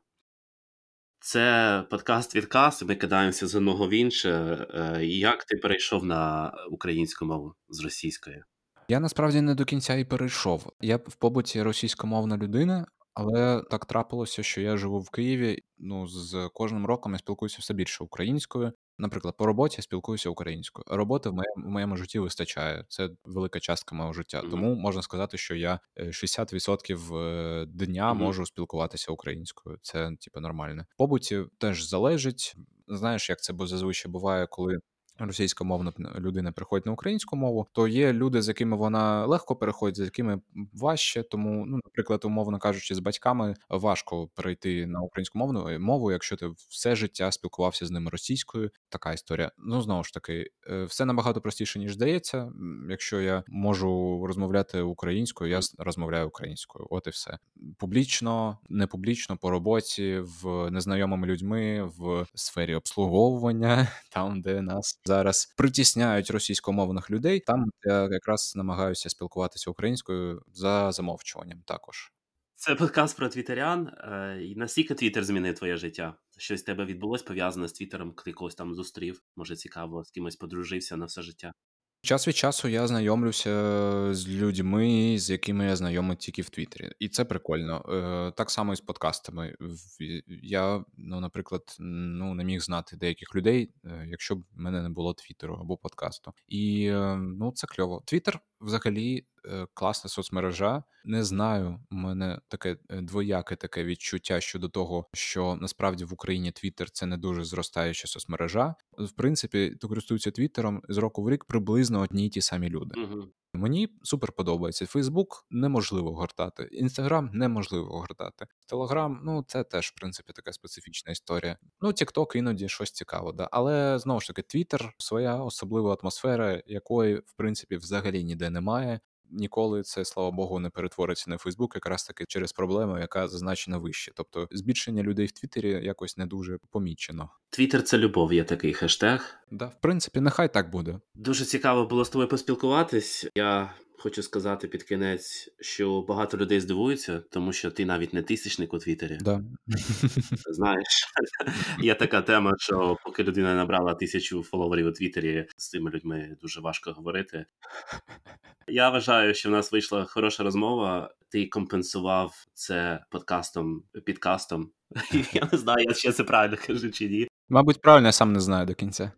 Це подкаст відказ. Ми кидаємося з одного в інше. Е, Як ти перейшов на українську мову з російської? Я насправді не до кінця і перейшов. Я в побуті російськомовна людина, але так трапилося, що я живу в Києві. Ну, з кожним роком я спілкуюся все більше українською. Наприклад, по роботі я спілкуюся українською. Роботи в моєму, в моєму житті вистачає. Це велика частка мого життя. Мгм. Тому можна сказати, що я е, 60% е, дня Мгм. можу спілкуватися українською. Це типу нормально. В побуті теж залежить. Знаєш, як це бо зазвичай буває, коли російськомовна людина приходить на українську мову, то є люди, з якими вона легко переходить, з якими важче. Тому, ну, наприклад, умовно кажучи, з батьками важко перейти на українську мовну мову, якщо ти все життя спілкувався з ними російською. Така історія. Ну знову ж таки, е, все набагато простіше ніж здається. Якщо я можу розмовляти українською, я розмовляю українською. От і все публічно, не публічно по роботі, в незнайомими людьми, в сфері обслуговування, (laughs) там, де нас зараз притісняють російськомовних людей. Там я якраз намагаюся спілкуватися українською за замовчуванням. Також Це подкаст про твітерян. Е, і Наскільки Твіттер змінив твоє життя? Щось тебе відбулось пов'язане з Твіттером, ти когось там зустрів? Може, цікаво, з кимось подружився на все життя? Час від часу я знайомлюся з людьми, з якими я знайомий тільки в Твіттері. І це прикольно. Е, так само і з подкастами. Я, ну, наприклад, ну, не міг знати деяких людей, е, якщо б в мене не було Твіттеру або подкасту. І е, ну, це кльово. Твіттер взагалі класна соцмережа. Не знаю, у мене таке двояке таке відчуття щодо того, що насправді в Україні Твіттер це не дуже зростаюча соцмережа. В принципі, то користуються Твіттером з року в рік приблизно одні й ті самі люди. Угу. Мені супер подобається. Фейсбук неможливо гортати, інстаграм неможливо гортати. Телеграм, ну це теж в принципі така специфічна історія. Ну, Тікток іноді щось цікаво, да. Але знову ж таки, Твіттер своя особлива атмосфера, якої в принципі взагалі ніде немає ніколи це, слава Богу, не перетвориться на Фейсбук, якраз таки через проблему, яка зазначена вище. Тобто збільшення людей в Твіттері якось не дуже помічено. Твіттер – це любов, є такий хештег. Да, в принципі, нехай так буде. Дуже цікаво було з тобою поспілкуватись. Я хочу сказати під кінець, що багато людей здивуються, тому що ти навіть не тисячник у Твіттері. Да. Знаєш, є така тема, що поки людина набрала тисячу фоловерів у Твіттері, з цими людьми дуже важко говорити. Я вважаю, що в нас вийшла хороша розмова. Ти компенсував це подкастом, підкастом. (laughs) Я не знаю, я ще це правильно кажу чи ні. Мабуть, правильно, я сам не знаю до кінця.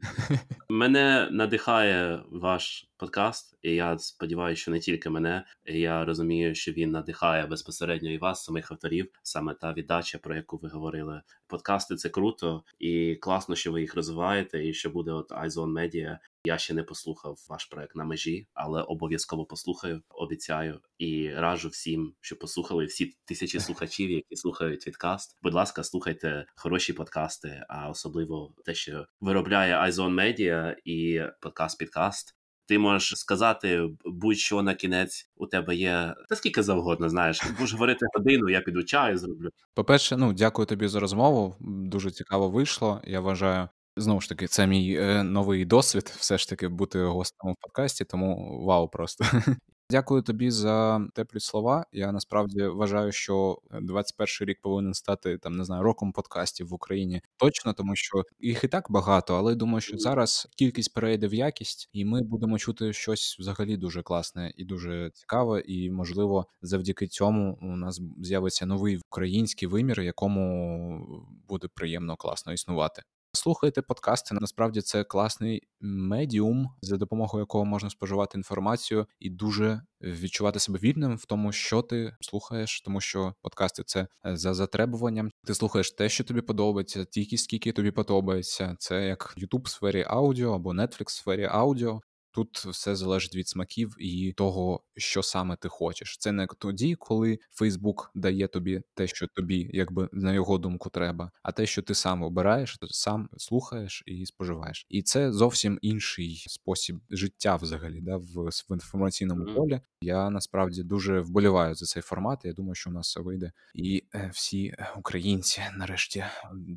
Мене надихає ваш подкаст, і я сподіваюся, що не тільки мене. Я розумію, що він надихає безпосередньо і вас, самих авторів, саме та віддача, про яку ви говорили. Подкасти це круто і класно, що ви їх розвиваєте, і що буде от iZone Media. Я ще не послухав ваш проект на межі, але обов'язково послухаю, обіцяю і раджу всім, що послухали всі тисячі (laughs) слухачів, які слухають відкаст. Будь ласка, слухайте хороші подкасти, а особливо те, що виробляє iZone Media і подкаст-підкаст. Ти можеш сказати будь-що на кінець у тебе є та скільки завгодно, знаєш, будеш говорити годину, я піду чаю зроблю. По-перше, ну дякую тобі за розмову. Дуже цікаво вийшло. Я вважаю, знову ж таки, це мій е, новий досвід, все ж таки бути гостем у подкасті, тому вау, просто (laughs) Дякую тобі за теплі слова. Я насправді вважаю, що 21 рік повинен стати там не знаю роком подкастів в Україні точно, тому що їх і так багато, але думаю, що зараз кількість перейде в якість, і ми будемо чути щось взагалі дуже класне і дуже цікаве. І можливо, завдяки цьому у нас з'явиться новий український вимір, якому буде приємно класно існувати. Слухайте подкасти. Насправді це класний медіум, за допомогою якого можна споживати інформацію і дуже відчувати себе вільним в тому, що ти слухаєш, тому що подкасти це е, за затребуванням. Ти слухаєш те, що тобі подобається, тільки скільки тобі подобається. Це як YouTube в сфері аудіо або Netflix в сфері аудіо. Тут все залежить від смаків і того, що саме ти хочеш. Це не тоді, коли Фейсбук дає тобі те, що тобі, якби на його думку, треба, а те, що ти сам обираєш, то сам слухаєш і споживаєш. І це зовсім інший спосіб життя, взагалі, да, в, в інформаційному mm-hmm. полі. Я насправді дуже вболіваю за цей формат. Я думаю, що у нас все вийде, і е, всі українці нарешті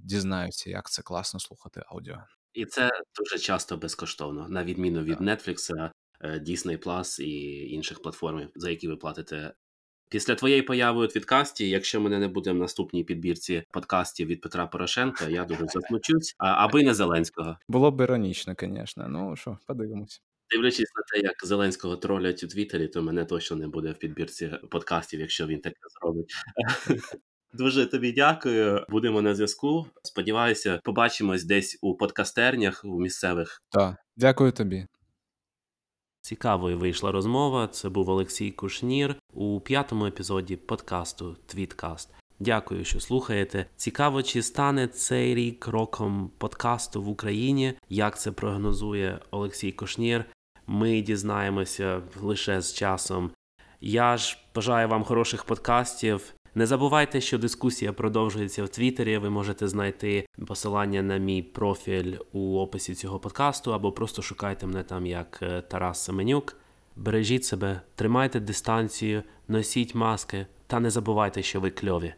дізнаються, як це класно слухати аудіо. І це дуже часто безкоштовно, на відміну від Netflix, е, Disney Plus і інших платформ, за які ви платите. Після твоєї появи у відкасті, якщо мене не буде в наступній підбірці подкастів від Петра Порошенка, я дуже засмучусь, аби не Зеленського. Було б іронічно, звісно. Ну що, подивимось. Дивлячись на те, як Зеленського тролять у Твіттері, то мене точно не буде в підбірці подкастів, якщо він таке зробить. Дуже тобі дякую. Будемо на зв'язку. Сподіваюся, побачимось десь у подкастернях у місцевих. Так, дякую тобі. Цікавою вийшла розмова. Це був Олексій Кушнір у п'ятому епізоді подкасту Твіткаст. Дякую, що слухаєте. Цікаво, чи стане цей рік роком подкасту в Україні. Як це прогнозує Олексій Кушнір? Ми дізнаємося лише з часом. Я ж бажаю вам хороших подкастів. Не забувайте, що дискусія продовжується в Твіттері. Ви можете знайти посилання на мій профіль у описі цього подкасту, або просто шукайте мене там як е, Тарас Семенюк. Бережіть себе, тримайте дистанцію, носіть маски та не забувайте, що ви кльові.